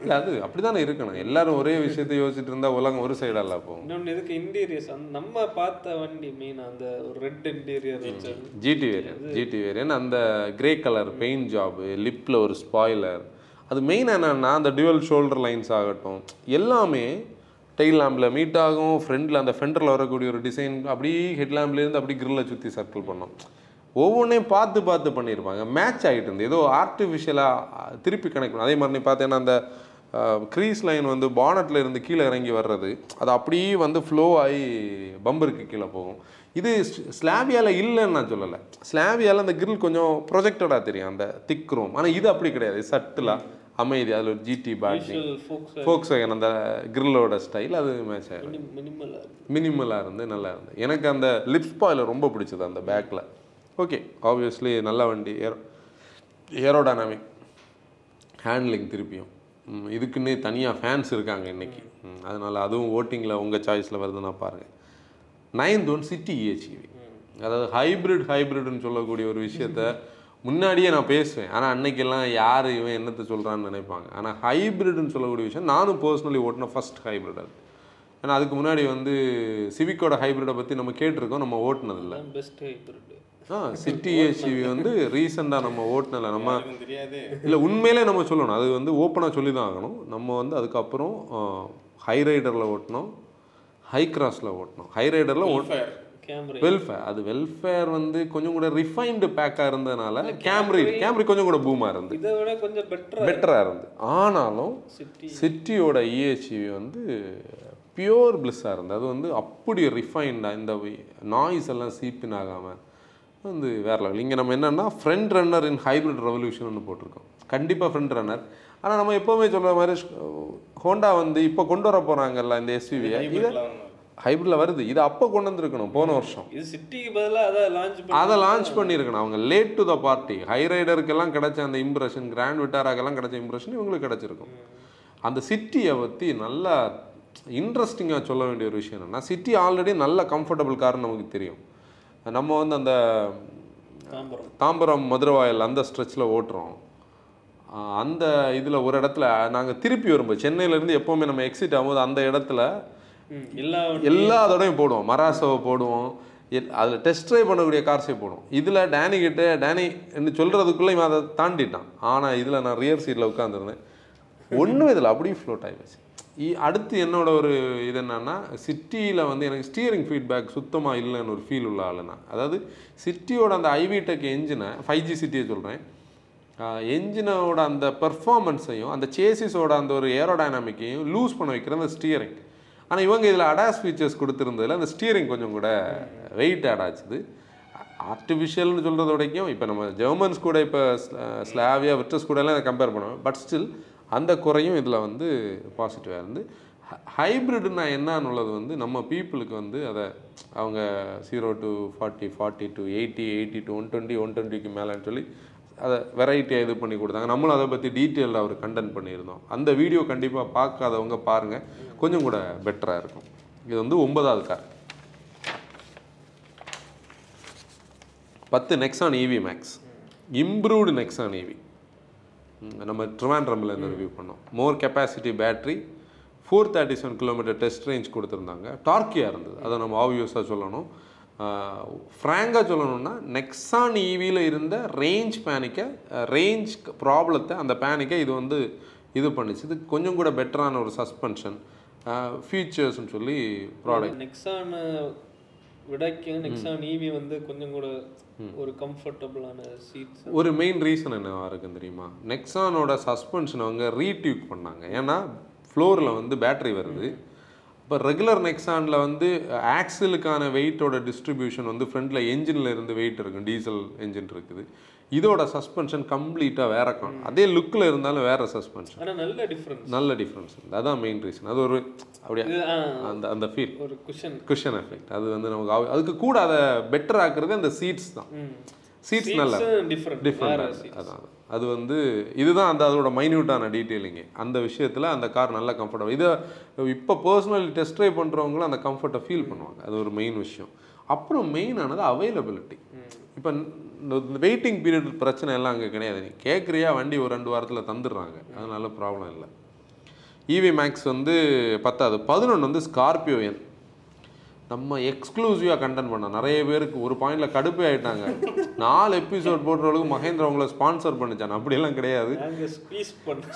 Speaker 2: இல்லை அது அப்படிதானே இருக்கணும். எல்லாரும் ஒரே விஷயத்தை யோசிச்சுட்டு இருந்தா உலகம் ஒரு சைடால போகும்
Speaker 3: இன்னொன்று இதுக்கு இன்டீரியர்ஸ் அந்த நம்ம பார்த்த வண்டி மெயின் அந்த ஒரு red interior
Speaker 2: GT variant GT variant அந்த கிரே கலர் பெயிண்ட் ஜாபு லிப்பில் ஒரு ஸ்பாய்லர் அது மெயின் என்னென்னா அந்த டியூவல் ஷோல்டர் லைன்ஸ் ஆகட்டும் எல்லாமே டெயில் லேம்பில் மீட் ஆகும் ஃப்ரண்டில் அந்த ஃபெண்டரில் வரக்கூடிய ஒரு டிசைன் அப்படியே ஹெட் லேம்ப்லேருந்து அப்படி கிரில்லை சுற்றி சர்க்கிள் பண்ணோம். ஒவ்வொன்றையும் பார்த்து பார்த்து பண்ணியிருப்பாங்க. மேட்ச் ஆகிட்டு இருந்து ஏதோ ஆர்டிஃபிஷியலாக திருப்பி கனெக்ட் அதே மாதிரி நீ பார்த்தேன்னா அந்த க்ரீஸ் லைன் வந்து பானட்ல இருந்து கீழே இறங்கி வர்றது அது அப்படியே வந்து ஃப்ளோ ஆகி பம்பருக்கு கீழே போகும். இது ஸ்லாவியாவில் இல்லைன்னு நான் சொல்லலை. ஸ்லாவியாவில் அந்த கிரில் கொஞ்சம் ப்ரொஜெக்டடாக தெரியும் அந்த திக் ரோம் ஆனால் இது அப்படி கிடையாது. சட்டிலாக அமைதி. அதில் ஒரு ஜிடி பேட்டிங்
Speaker 3: ஃபோக்ஸ்
Speaker 2: ஃபோக்ஸ் அந்த கிரில்லோட ஸ்டைல் அது மேட்ச் ஆகிடும்
Speaker 3: மினிமலாக
Speaker 2: இருந்து நல்லா இருந்து. எனக்கு அந்த லிப் ஸ்பாயில் ரொம்ப பிடிச்சது அந்த பேக்கில் ஓகே ஆப்வியஸ்லி நல்ல வண்டி. ஏரோ ஏரோடைனாமிக் ஹேண்ட்லிங் திருப்பியும். இதுக்குன்னே தனியாக ஃபேன்ஸ் இருக்காங்க இன்னைக்கு. ம், அதனால அதுவும் ஓட்டிங்கில் உங்கள் சாய்ஸில் வருதுன்னா பாருங்கள் நைன்த் ஒன் சிட்டி ஏஹெச்இவி அதாவது ஹைப்ரிட் ஹைப்ரிட்னு சொல்லக்கூடிய ஒரு விஷயத்த முன்னாடியே நான் பேசுவேன். ஆனால் அன்னைக்கெல்லாம் யார் இவன் என்னத்தை சொல்கிறான்னு நினைப்பாங்க. ஆனால் ஹைப்ரிட்னு சொல்லக்கூடிய விஷயம் நானும் பர்சனலி ஓட்டின ஃபர்ஸ்ட் ஹைப்ரிட் அது. ஏன்னா அதுக்கு முன்னாடி வந்து சிவிக்கோட ஹைப்ரிடை பற்றி நம்ம கேட்டிருக்கோம் நம்ம ஓட்டுனதில்ல.
Speaker 3: பெஸ்ட் ஹைப்ரிட்
Speaker 2: ஆ சிட்டி ஏசிவி வந்து ரீசெண்டாக நம்ம ஓட்டுனல நம்ம இல்லை உண்மையிலே நம்ம சொல்லணும். அது வந்து ஓப்பனாக சொல்லி தான் ஆகணும். நம்ம வந்து அதுக்கப்புறம் ஹை ரைடரில் ஓட்டினோம். ஹை கிராஸில் ஓட்டினோம் ஹை ரைடரில் ஓட்
Speaker 1: Fair.
Speaker 3: கேமரா
Speaker 2: வெல்ஃபேர் அது வெல்ஃபேர் வந்து கொஞ்சம் கூட ரிஃபைன்டு பேக்காக இருந்ததுனால கேம்ரி கேம்ரி கொஞ்சம் கூட பூமாக இருந்து
Speaker 3: இதை விட கொஞ்சம் பெட்டரா
Speaker 2: பெட்டராக இருந்து ஆனாலும்
Speaker 3: சிட்டி
Speaker 2: சிட்டியோட இஹெச்இவி வந்து பியோர் பிளிஸ்ஸாக இருந்தது. அது வந்து அப்படி ரிஃபைன்டாக இந்த நாய்ஸ் எல்லாம் சீப்பின் ஆகாமல் வந்து வேற லெவல் இங்கே நம்ம என்னன்னா front runner in hybrid revolution போட்டிருக்கோம். கண்டிப்பாக ஃப்ரண்ட் ரன்னர் ஆனால் நம்ம எப்போவுமே சொல்கிற மாதிரி ஹோண்டா வந்து இப்போ கொண்டு வர போகிறாங்கல்ல இந்த எஸ்யூவியை இதை
Speaker 1: Hybrid ல ஒண்ணு.
Speaker 2: ஹைப்ரிட்டில் வருது. இது அப்போ கொண்டு வந்திருக்கணும் போன வருஷம்.
Speaker 3: இது சிட்டிக்கு பதிலா அதை லான்ச்
Speaker 2: அதை லான்ச் பண்ணியிருக்கணும். அவங்க லேட் டு த பார்ட்டி ஹை ரைடருக்கெல்லாம் கிடைச்ச அந்த இம்ப்ரெஷன் கிராண்ட் விட்டாராக்கெல்லாம் கிடைச்ச இம்ப்ரெஷன் இவங்களுக்கு கிடைச்சிருக்கும். அந்த சிட்டியை பற்றி நல்லா இன்ட்ரெஸ்டிங்காக சொல்ல வேண்டிய ஒரு விஷயம் என்னன்னா சிட்டி ஆல்ரெடி நல்ல கம்ஃபர்டபுள் கார்னு நமக்கு தெரியும். நம்ம வந்து அந்த
Speaker 3: தாம்பரம்.
Speaker 2: மதுரவாயல் அந்த ஸ்ட்ரெச்சில் ஓட்டுறோம். அந்த இதில் ஒரு இடத்துல நாங்கள் திருப்பி வரும்போது சென்னையிலேருந்து எப்போவுமே நம்ம எக்ஸிட் ஆகும்போது அந்த இடத்துல
Speaker 3: எல்லா
Speaker 2: எல்லா தடவையும் போடுவோம். மராசோவை போடுவோம். அதில் டெஸ்ட் ட்ரைவ் பண்ணக்கூடிய கார்ஸே போடுவோம். இதில் டேனி கிட்ட டேனி என்று சொல்கிறதுக்குள்ளே இவன் அதை தாண்டிட்டான். ஆனால் இதில் நான் ரியர் சீட்டில் உட்காந்துருந்தேன் ஒன்றும் இதில் அப்படியே ஃப்ளோட் ஆகிடுச்சு அடுத்து என்னோட ஒரு இது என்னன்னா சிட்டியில் வந்து எனக்கு ஸ்டியரிங் ஃபீட்பேக் சுத்தமாக இல்லைன்னு ஒரு ஃபீல் உள்ள ஆளுனா அதாவது சிட்டியோட அந்த ஐவி டெக் என்ஜினை ஃபைவ் ஜி சிட்டியை சொல்கிறேன் என்ஜினோட அந்த பெர்ஃபார்மன்ஸையும் அந்த சேசிஸோட அந்த ஒரு ஏரோடைனாமிக்கையும் லூஸ் பண்ண வைக்கிற அந்த ஸ்டியரிங் ஆனால் இவங்க இதில் அடாஸ் ஃபீச்சர்ஸ் கொடுத்துருந்ததுல அந்த ஸ்டீரிங் கொஞ்சம் கூட வெயிட் ஆட் ஆச்சுது. ஆர்டிஃபிஷியல்னு சொல்கிறத வரைக்கும் இப்போ நம்ம ஜெர்மன்ஸ் கூட இப்போ ஸ்லாவியா விட்ரஸ் கூட எல்லாம் கம்பேர் பண்ணுவோம் பட் ஸ்டில் அந்த குறையும் இதில் வந்து பாசிட்டிவாக இருந்து. ஹைப்ரிட்னா என்னன்னு உள்ளது வந்து நம்ம பீப்புளுக்கு வந்து அதை அவங்க zero to forty forty to eighty eighty to one twenty one டுவெண்ட்டிக்கு மேலேன்னு சொல்லி அதை வெரைட்டியாக இது பண்ணி கொடுத்தாங்க. நம்மளும் அதை பற்றி டீட்டெயிலில் அவர் கண்டென்ட் பண்ணியிருந்தோம். அந்த வீடியோ கண்டிப்பாக பார்க்காதவங்க பாருங்கள் கொஞ்சம் கூட பெட்டராக இருக்கும். இது வந்து ஒன்பதாவது கார் பத்து Nexon EV max improved Nexon EV நம்ம ட்ரிவாண்ட்ரமில் இருந்து ரிவ்யூ பண்ணோம். More capacity battery four thirty seven kilometre test range கொடுத்துருந்தாங்க டார்க்கியாக இருந்தது. அதை நம்ம ஆப்வியஸாக சொல்லணும். ஃப்ராங்காக சொல்லணும்னா நெக்ஸான் ஈவியில் இருந்த ரேஞ்ச் பேனிக்கை ரேஞ்ச் ப்ராப்ளத்தை அந்த பேனிக்கை இது வந்து இது பண்ணுச்சு. இது கொஞ்சம் கூட பெட்டரான ஒரு சஸ்பென்ஷன் ஃபீச்சர்ஸ்னு சொல்லி ப்ராடக்ட்
Speaker 3: நெக்ஸான் விடைக்கும் நெக்ஸான் ஈவி வந்து கொஞ்சம் கூட ஒரு கம்ஃபர்டபுளான சீட்ஸ்
Speaker 2: ஒரு மெயின் ரீசன் என்னவா இருக்குன்னு தெரியுமா? நெக்ஸானோட சஸ்பென்ஷன் அவங்க ரீடியூக் பண்ணாங்க. ஏன்னா ஃப்ளோரில் வந்து பேட்டரி வருது. இப்போ ரெகுலர் நெக்ஸானில் வந்து ஆக்சிலுக்கான வெயிட்டோட டிஸ்ட்ரிபியூஷன் வந்து ஃப்ரண்ட்டில் என்ஜினில் இருந்து வெயிட் இருக்கும் டீசல் என்ஜின் இருக்குது. இதோட சஸ்பென்ஷன் கம்ப்ளீட்டாக வேற காணும் அதே லுக்கில் இருந்தாலும் வேற சஸ்பென்ஷன்
Speaker 3: நல்ல டிஃப்ரென்ஸ்
Speaker 2: நல்ல டிஃப்ரென்ஸ் அதான் மெயின் ரீசன் அது ஒரு அப்படியே? அந்த அந்த ஃபீல்
Speaker 3: ஒரு குஷன்
Speaker 2: குஷன் எஃபெக்ட் அது வந்து நமக்கு அதுக்கு கூட அதை பெட்டர் ஆக்குறது அந்த சீட்ஸ் தான். சீட்ஸ் நல்லா
Speaker 3: டிஃப்ரெண்ட்
Speaker 2: டிஃப்ரெண்ட் அதான். அது வந்து இதுதான் அந்த அதோட மைன்யூட்டான டீட்டெயிலிங்க அந்த விஷயத்தில் அந்த கார் நல்லா கம்ஃபர்டபுள் இதை இப்போ பர்சனல் டெஸ்ட் ட்ரைவ் பண்ணுறவங்களும் அந்த கம்ஃபர்ட்டை ஃபீல் பண்ணுவாங்க. அது ஒரு மெயின் விஷயம். அப்புறம் மெயினானது அவைலபிலிட்டி இப்போ இந்த வெயிட்டிங் பீரியட் பிரச்சனை எல்லாம் அங்கே கிடையாது. நீ கேட்குறியா வண்டி ஒரு ரெண்டு வாரத்தில் தந்துடுறாங்க. அதனால ப்ராப்ளம் இல்லை. இவி மேக்ஸ் வந்து பத்தாது. பதினொன்று வந்து ஸ்கார்பியோ என் நம்ம எக்ஸ்க்ளூசிவாக கண்டென்ட் பண்ணோம். நிறைய பேருக்கு ஒரு பாயிண்ட்ல கடுப்பே ஆயிட்டாங்க. நாலு எபிசோட் போடுறவங்களுக்கு மகேந்திரா உங்களை ஸ்பான்சர் பண்ணிச்சான். அப்படியெல்லாம் கிடையாது.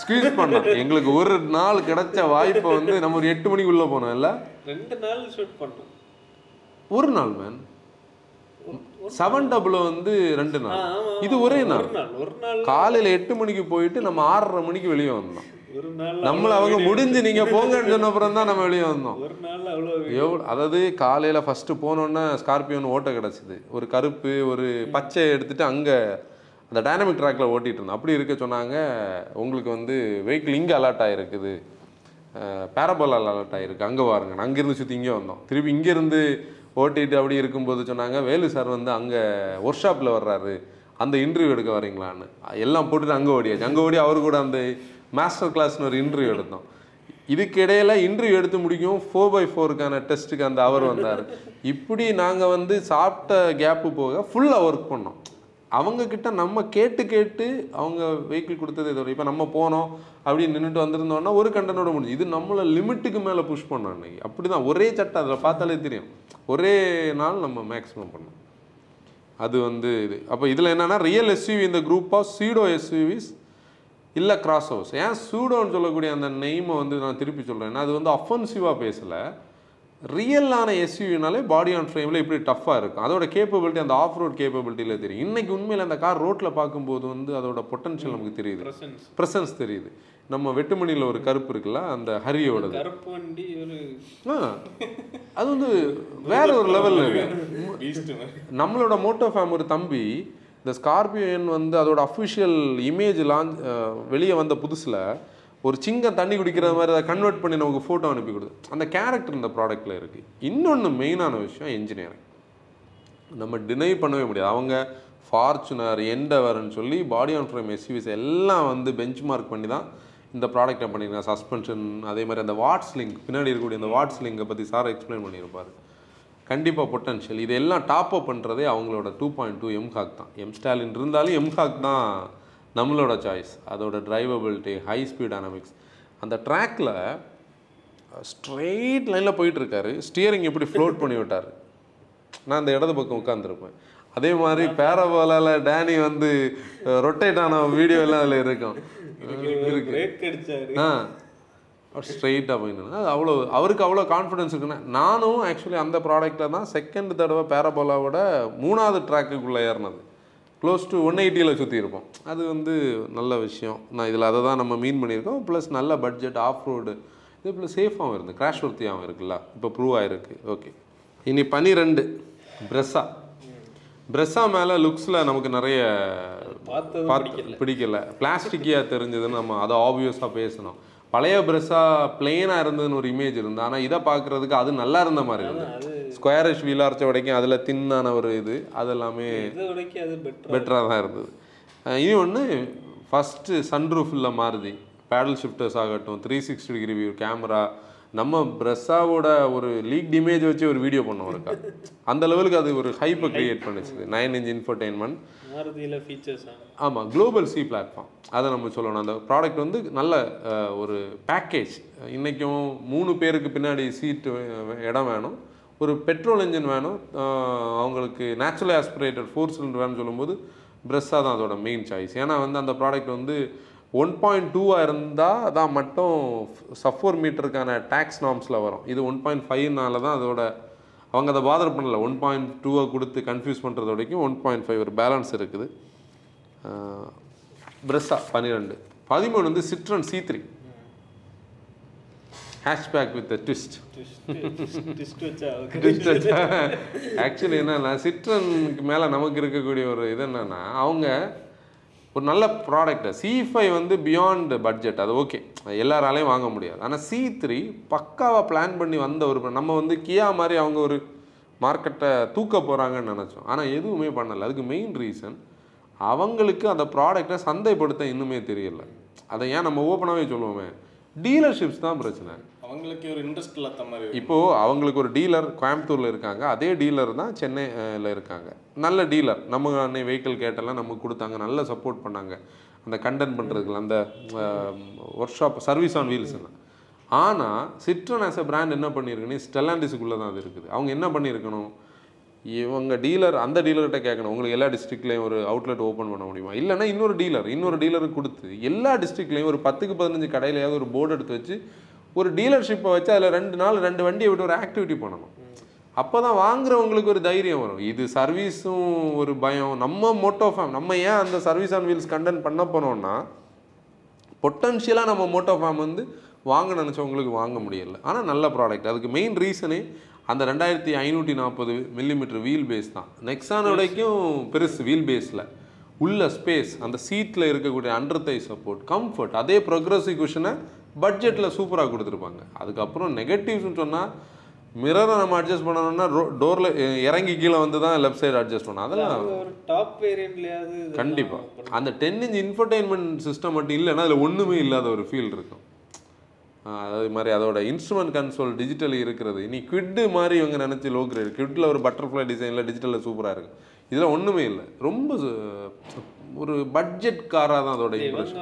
Speaker 3: ஸ்குவீஸ் பண்ணோம்.
Speaker 2: எங்களுக்கு ஒரு நாள் கிடைச்ச வாய்ப்பை வந்து நம்ம ஒரு எட்டு மணிக்குள்ள போனோம் இல்ல?
Speaker 3: ரெண்டு நாள் ஷூட் பண்ணோம்.
Speaker 2: ஒரு நாள் மேன் செவன் டபுள் வந்து ரெண்டு நாள். இது ஒரே நாள். காலையில எட்டு மணிக்கு போயிட்டு நம்ம ஆறரை மணிக்கு வெளியே வந்தோம். நம்மள அவங்க முடிஞ்சு நீங்க போங்கன்னு சொன்ன அப்புறம் தான் நம்ம வெளியே வந்தோம். எவ்வளோ அதாவது காலையில் ஃபஸ்ட்டு போனோன்னே ஸ்கார்பியோன்னு ஓட்ட கிடச்சிது. ஒரு கருப்பு ஒரு பச்சை எடுத்துட்டு அங்கே அந்த டைனமிக் ட்ராக்ல ஓட்டிட்டு இருந்தோம். அப்படி இருக்க சொன்னாங்க உங்களுக்கு வந்து வெஹிக்கிள் இங்கே அலர்ட் ஆகிருக்குது பேரபோலால் அலர்ட் ஆகிருக்கு அங்கே பாருங்க அங்கேருந்து சுற்றி இங்கே வந்தோம். திருப்பி இங்கேருந்து ஓட்டிட்டு அப்படி இருக்கும்போது சொன்னாங்க வேலு சார் வந்து அங்கே ஒர்க் ஷாப்பில் வர்றாரு. அந்த இன்டர்வியூ எடுக்க வரீங்களான்னு. எல்லாம் போட்டுட்டு அங்கே ஓடியாச்சு. அங்கே ஓடி அவர் கூட அந்த மாஸ்டர் கிளாஸ்னு ஒரு இன்டர்வியூ எடுத்தோம். இதுக்கு இடையில இன்டர்வியூ எடுத்து முடிக்கும் ஃபோர் பை ஃபோருக்கான டெஸ்ட்டுக்கு அந்த அவர் வந்தார். இப்படி நாங்கள் வந்து சாப்பிட்ட கேப்பு போக ஃபுல்லாக ஒர்க் பண்ணோம். அவங்கக்கிட்ட நம்ம கேட்டு கேட்டு அவங்க வெஹிக்கிள் கொடுத்ததே தவிர இப்போ நம்ம போனோம் அப்படின்னு நின்றுட்டு வந்திருந்தோம்னா ஒரு கண்டனோட முடிஞ்சு. இது நம்மளை லிமிட்டுக்கு மேலே புஷ் பண்ணோம் அன்னைக்கு. அப்படி தான் ஒரே சட்டை அதில் பார்த்தாலே தெரியும். ஒரே நாள் நம்ம மேக்ஸிமம் பண்ணோம். அது வந்து இது. அப்போ இதில் என்னென்னா ரியல் எஸ்யூவி இந்த குரூப் ஆஃப் சீடோ எஸ்யூவிஸ் இல்லை கிராஸ் ஹவுஸ் ஏன் சூடோன்னு சொல்லக்கூடிய அந்த நெய்மை வந்து நான் திருப்பி சொல்கிறேன்னா அது வந்து அஃபென்சிவாக பேசலை. ரியலான எஸ்யூவினாலே பாடி ஆன் ஃப்ரேமில் இப்படி டஃப்பாக இருக்கும். அதோட கேப்பபிலிட்டி அந்த ஆஃப் ரோட் கேப்பபிலிட்டியில் தெரியும். இன்னைக்கு உண்மையில் அந்த கார் ரோட்டில் பார்க்கும்போது வந்து அதோட பொட்டன்ஷியல் நமக்கு தெரியுது.
Speaker 3: பிரசன்ஸ்
Speaker 2: தெரியுது. நம்ம வெட்டுமணியில் ஒரு கருப்பு இருக்குல்ல அந்த ஹரியோடது.
Speaker 3: கருப்பு வண்டி ஒரு
Speaker 2: ஆ, அது வந்து வேற ஒரு லெவலில் இருக்கு. நம்மளோட மோட்டோ ஃபேம் ஒரு தம்பி இந்த ஸ்கார்பியன் வந்து அதோட அஃபிஷியல் இமேஜ் லான்ச் வெளியே வந்த புதுசில் ஒரு சிங்கம் தண்ணி குடிக்கிற மாதிரி அதை கன்வெர்ட் பண்ணி நமக்கு ஃபோட்டோ அனுப்பி கொடுத்து அந்த கேரக்டர் இந்த ப்ராடக்ட்டில் இருக்குது இன்னொன்று மெயினான விஷயம் இன்ஜினியரிங் நம்ம டினை பண்ணவே முடியாது. அவங்க ஃபார்ச்சுனர் எண்டவர்னு சொல்லி பாடி ஆன் ஃப்ரேம் எஸ்யூவிஸ் எல்லாம் வந்து பெஞ்ச் மார்க் பண்ணி தான் இந்த ப்ராடக்ட்டை பண்ணியிருக்காங்க. சஸ்பென்ஷன் அதே மாதிரி அந்த வாட்ஸ் லிங்க் பின்னாடி இருக்கக்கூடிய அந்த வாட்ஸ் லிங்கை பற்றி சார் எக்ஸ்பிளைன் பண்ணியிருப்பார். கண்டிப்பாக பொட்டன்ஷியல் இதெல்லாம் டாப் அப் பண்ணுறதே அவங்களோட டூ பாயிண்ட் டூ எம்ஹாக் தான். எம் ஸ்டாலின் இருந்தாலும் எம்ஹாக் தான் நம்மளோட சாய்ஸ் அதோட டிரைவபிலிட்டி ஹை ஸ்பீட் டைனமிக்ஸ் அந்த ட்ராக்கில் ஸ்ட்ரெயிட் லைனில் போயிட்டு இருக்காரு. ஸ்டியரிங் எப்படி ஃப்ளோட் பண்ணி விட்டார். நான் அந்த இடது பக்கம் உட்காந்துருப்பேன் அதே மாதிரி பேரபோலால டேனி வந்து ரொட்டேட் ஆன வீடியோ எல்லாம் அதில் இருக்கும். இருக்கு ஆ. ஸ்ட்ரெயிட்டாக போயிட்டு அது அவ்வளோ அவருக்கு அவ்வளோ கான்ஃபிடன்ஸ் இருக்குன்னா. நானும் ஆக்சுவலி அந்த ப்ராடக்ட்டில் தான் செகண்ட் தடவை பேரபோலாவோட மூணாவது ட்ராக்குக்குள்ளே ஏறினது. க்ளோஸ் டு ஒன் எயிட்டியில் சுற்றி இருப்போம் அது வந்து நல்ல விஷயம். நான் இதில் அதை தான் நம்ம மீன் பண்ணியிருக்கோம். ப்ளஸ் நல்ல பட்ஜெட் ஆஃப் ரோடு இது ப்ளஸ் சேஃபாகவும் இருந்து கிராஷ் ஒர்த்தியாகவும் இருக்குல்ல. இப்போ ப்ரூவ் ஆயிருக்கு. ஓகே இனி பனிரெண்டு. பிரெஸ்ஸா பிரெஸ்ஸா மேலே லுக்ஸில் நமக்கு நிறைய பார்த்து பிடிக்கல. பிளாஸ்டிக்கியாக தெரிஞ்சதுன்னு நம்ம அதை ஆப்வியஸாக பேசணும். பழைய பிரெஸ்ஸா பிளெயினாக இருந்ததுன்னு ஒரு இமேஜ் இருந்து ஆனால் இதை பார்க்குறதுக்கு அது நல்லா இருந்த மாதிரி இருந்தது. ஸ்கொயரிஷ் வீலார்ச்ச வரைக்கும் அதில் தின்னான ஒரு இது அது எல்லாமே
Speaker 3: இதை வரைக்கும் அது பெட்டர்
Speaker 2: பெட்டராக தான் இருந்தது. இனி ஒன்று ஃபஸ்ட்டு சன்ரூஃபில் மாறுதி பேடல் ஷிஃப்டர்ஸ் ஆகட்டும் three sixty degree view camera நம்ம பிரஸ்ஸாவோட ஒரு லீக் இமேஜ் வச்சு ஒரு வீடியோ பண்ணோம் இருக்கா அந்த லெவலுக்கு அது ஒரு ஹைப்பை கிரியேட் பண்ணுச்சு நைன் இன்ச் இன்ஃபர்டெயின்மெண்ட்
Speaker 3: மாருதியில் ஃபீச்சர்ஸ்
Speaker 2: ஆமாம் குளோபல் சி பிளாட்ஃபார்ம் அதை நம்ம சொல்லணும். அந்த ப்ராடக்ட் வந்து நல்ல ஒரு பேக்கேஜ் இன்றைக்கும் மூணு பேருக்கு பின்னாடி சீட்டு இடம் வேணும். ஒரு பெட்ரோல் இன்ஜின் வேணும். அவங்களுக்கு நேச்சுரல் ஆஸ்பிரேட்டட் ஃபோர் சிலிண்டர் வேணும்னு சொல்லும்போது பிரெஸ்ஸாக தான் அதோட மெயின் சாய்ஸ் ஏன்னா வந்து அந்த ப்ராடக்ட் வந்து ஒன் பாயிண்ட் டூவாக இருந்தால் தான் மட்டும் சஃபோர் மீட்டருக்கான டேக்ஸ் நார்ம்ஸில் வரும். இது ஒன் பாயிண்ட் ஃபைவ்னால தான் அதோட அவங்க அதை பாதர் பண்ணல. ஒன் பாயிண்ட் டூவை கொடுத்து கன்ஃபியூஸ் பண்ணுறது வரைக்கும் ஒன் பாயிண்ட் ஃபைவ் ஒரு பேலன்ஸ் இருக்குது. பிரெஸ்ஸா பன்னிரெண்டு பதிமூணு வந்து Citroen C three hatchback with twist
Speaker 3: வச்சா
Speaker 2: ஆக்சுவலி என்னன்னா சிட்ரனுக்கு மேலே நமக்கு இருக்கக்கூடிய ஒரு இது என்னன்னா அவங்க ஒரு நல்ல ப்ராடக்ட்டு சி ஃபைவ் வந்து பியாண்ட் பட்ஜெட் அது ஓகே எல்லாராலையும் வாங்க முடியாது. ஆனால் சி த்ரீ பக்காவாக பிளான் பண்ணி வந்த ஒரு நம்ம வந்து கியா மாதிரி அவங்க ஒரு மார்க்கெட்டை தூக்க போகிறாங்கன்னு நினச்சோம். ஆனால் எதுவுமே பண்ணலை. அதுக்கு மெயின் ரீசன் அவங்களுக்கு அந்த ப்ராடக்டை சந்தைப்படுத்த இன்னுமே தெரியல. அதை ஏன் நம்ம ஓப்பனாகவே சொல்லுவோமே? டீலர்ஷிப்ஸ் தான் பிரச்சனை.
Speaker 1: அவங்களுக்கு ஒரு இன்ட்ரெஸ்ட் இல்லாத மாதிரி
Speaker 2: இப்போ அவங்களுக்கு ஒரு டீலர் கோயம்புத்தூர்ல இருக்காங்க. அதே டீலர் தான் சென்னையில் இருக்காங்க. நல்ல டீலர் நம்ம அன்னை வெஹிக்கிள் கேட்டெல்லாம் நமக்கு கொடுத்தாங்க. நல்ல சப்போர்ட் பண்ணாங்க. அந்த கண்டென்ட் பண்ணுறதுக்கு அந்த work shop service on wheels ஆனால் சிட்ரன் ஆஸ் அ பிராண்ட் என்ன பண்ணியிருக்குன்னு ஸ்டெல்லாண்டிஸுக்குள்ளே தான் அது இருக்குது. அவங்க என்ன பண்ணியிருக்கணும் இவங்க டீலர் அந்த டீலர்கிட்ட கேட்கணும். உங்களுக்கு எல்லா டிஸ்ட்ரிக்ட்லேயும் ஒரு அவுட்லெட் ஓப்பன் பண்ண முடியுமா? இல்லைன்னா இன்னொரு டீலர் இன்னொரு டீலருக்கு கொடுத்து எல்லா டிஸ்ட்ரிக்ட்லேயும் ஒரு பத்துக்கு பதினஞ்சு கடையிலையாவது ஒரு போர்டு எடுத்து வச்சு ஒரு டீலர்ஷிப்பை வச்சு அதில் ரெண்டு நாள் ரெண்டு வண்டியை விட்டு ஒரு ஆக்டிவிட்டி பண்ணணும் அப்போ தான் வாங்குறவங்களுக்கு ஒரு தைரியம் வரும். இது சர்வீஸும் ஒரு பயம். நம்ம மோட்டோ ஃபேம் நம்ம ஏன் அந்த சர்வீஸ் ஆன் வீல்ஸ் கண்டென்ட் பண்ண போனோம்னா பொட்டன்ஷியலாக நம்ம மோட்டோ ஃபேம் வந்து வாங்க நினச்சவங்களுக்கு வாங்க முடியல. ஆனால் நல்ல ப்ராடக்ட் அதுக்கு மெயின் ரீசனே அந்த ரெண்டாயிரத்தி ஐநூற்றி நாற்பது மில்லிமீட்டர் வீல் பேஸ் தான். நெக்ஸானோடைக்கும் பெருசு வீல் பேஸில் உள்ள ஸ்பேஸ் அந்த சீட்டில் இருக்கக்கூடிய அண்டர் தை சப்போர்ட் கம்ஃபர்ட் அதே ப்ரோக்ரஸிவ் குஷனை பட்ஜெட்டில் சூப்பராக கொடுத்துருப்பாங்க. அதுக்கப்புறம் நெகட்டிவ்ஸ்னு சொன்னால் மிரரை நம்ம அட்ஜஸ்ட் பண்ணணும்னா டோரில் இறங்கி கீழே வந்து தான் லெஃப்ட் சைடு அட்ஜஸ்ட் பண்ணணும். அதெல்லாம்
Speaker 3: ஒரு டாப் வேரியன்ட்லயாவது
Speaker 2: கண்டிப்பா. அந்த டென் இன்ச் இன்ஃபர்டெயின்மெண்ட் சிஸ்டம் மட்டும் இல்லைன்னா அதில் ஒன்றுமே இல்லாத ஒரு ஃபீல் இருக்கும். அதாவது மாதிரி அதோட இன்ஸ்ட்ருமெண்ட் கன்சோல் டிஜிட்டல் இருக்கிறது. இனி குவிட்டு மாதிரி இவங்க நினச்சி லோ கிரேட் குவிட்டில் ஒரு பட்டர்ஃப்ளை டிசைனில் டிஜிட்டலில் சூப்பராக இருக்கும் இதில் ஒன்றுமே இல்லை. ரொம்ப ஒரு பட்ஜெட் காராக தான் அதோட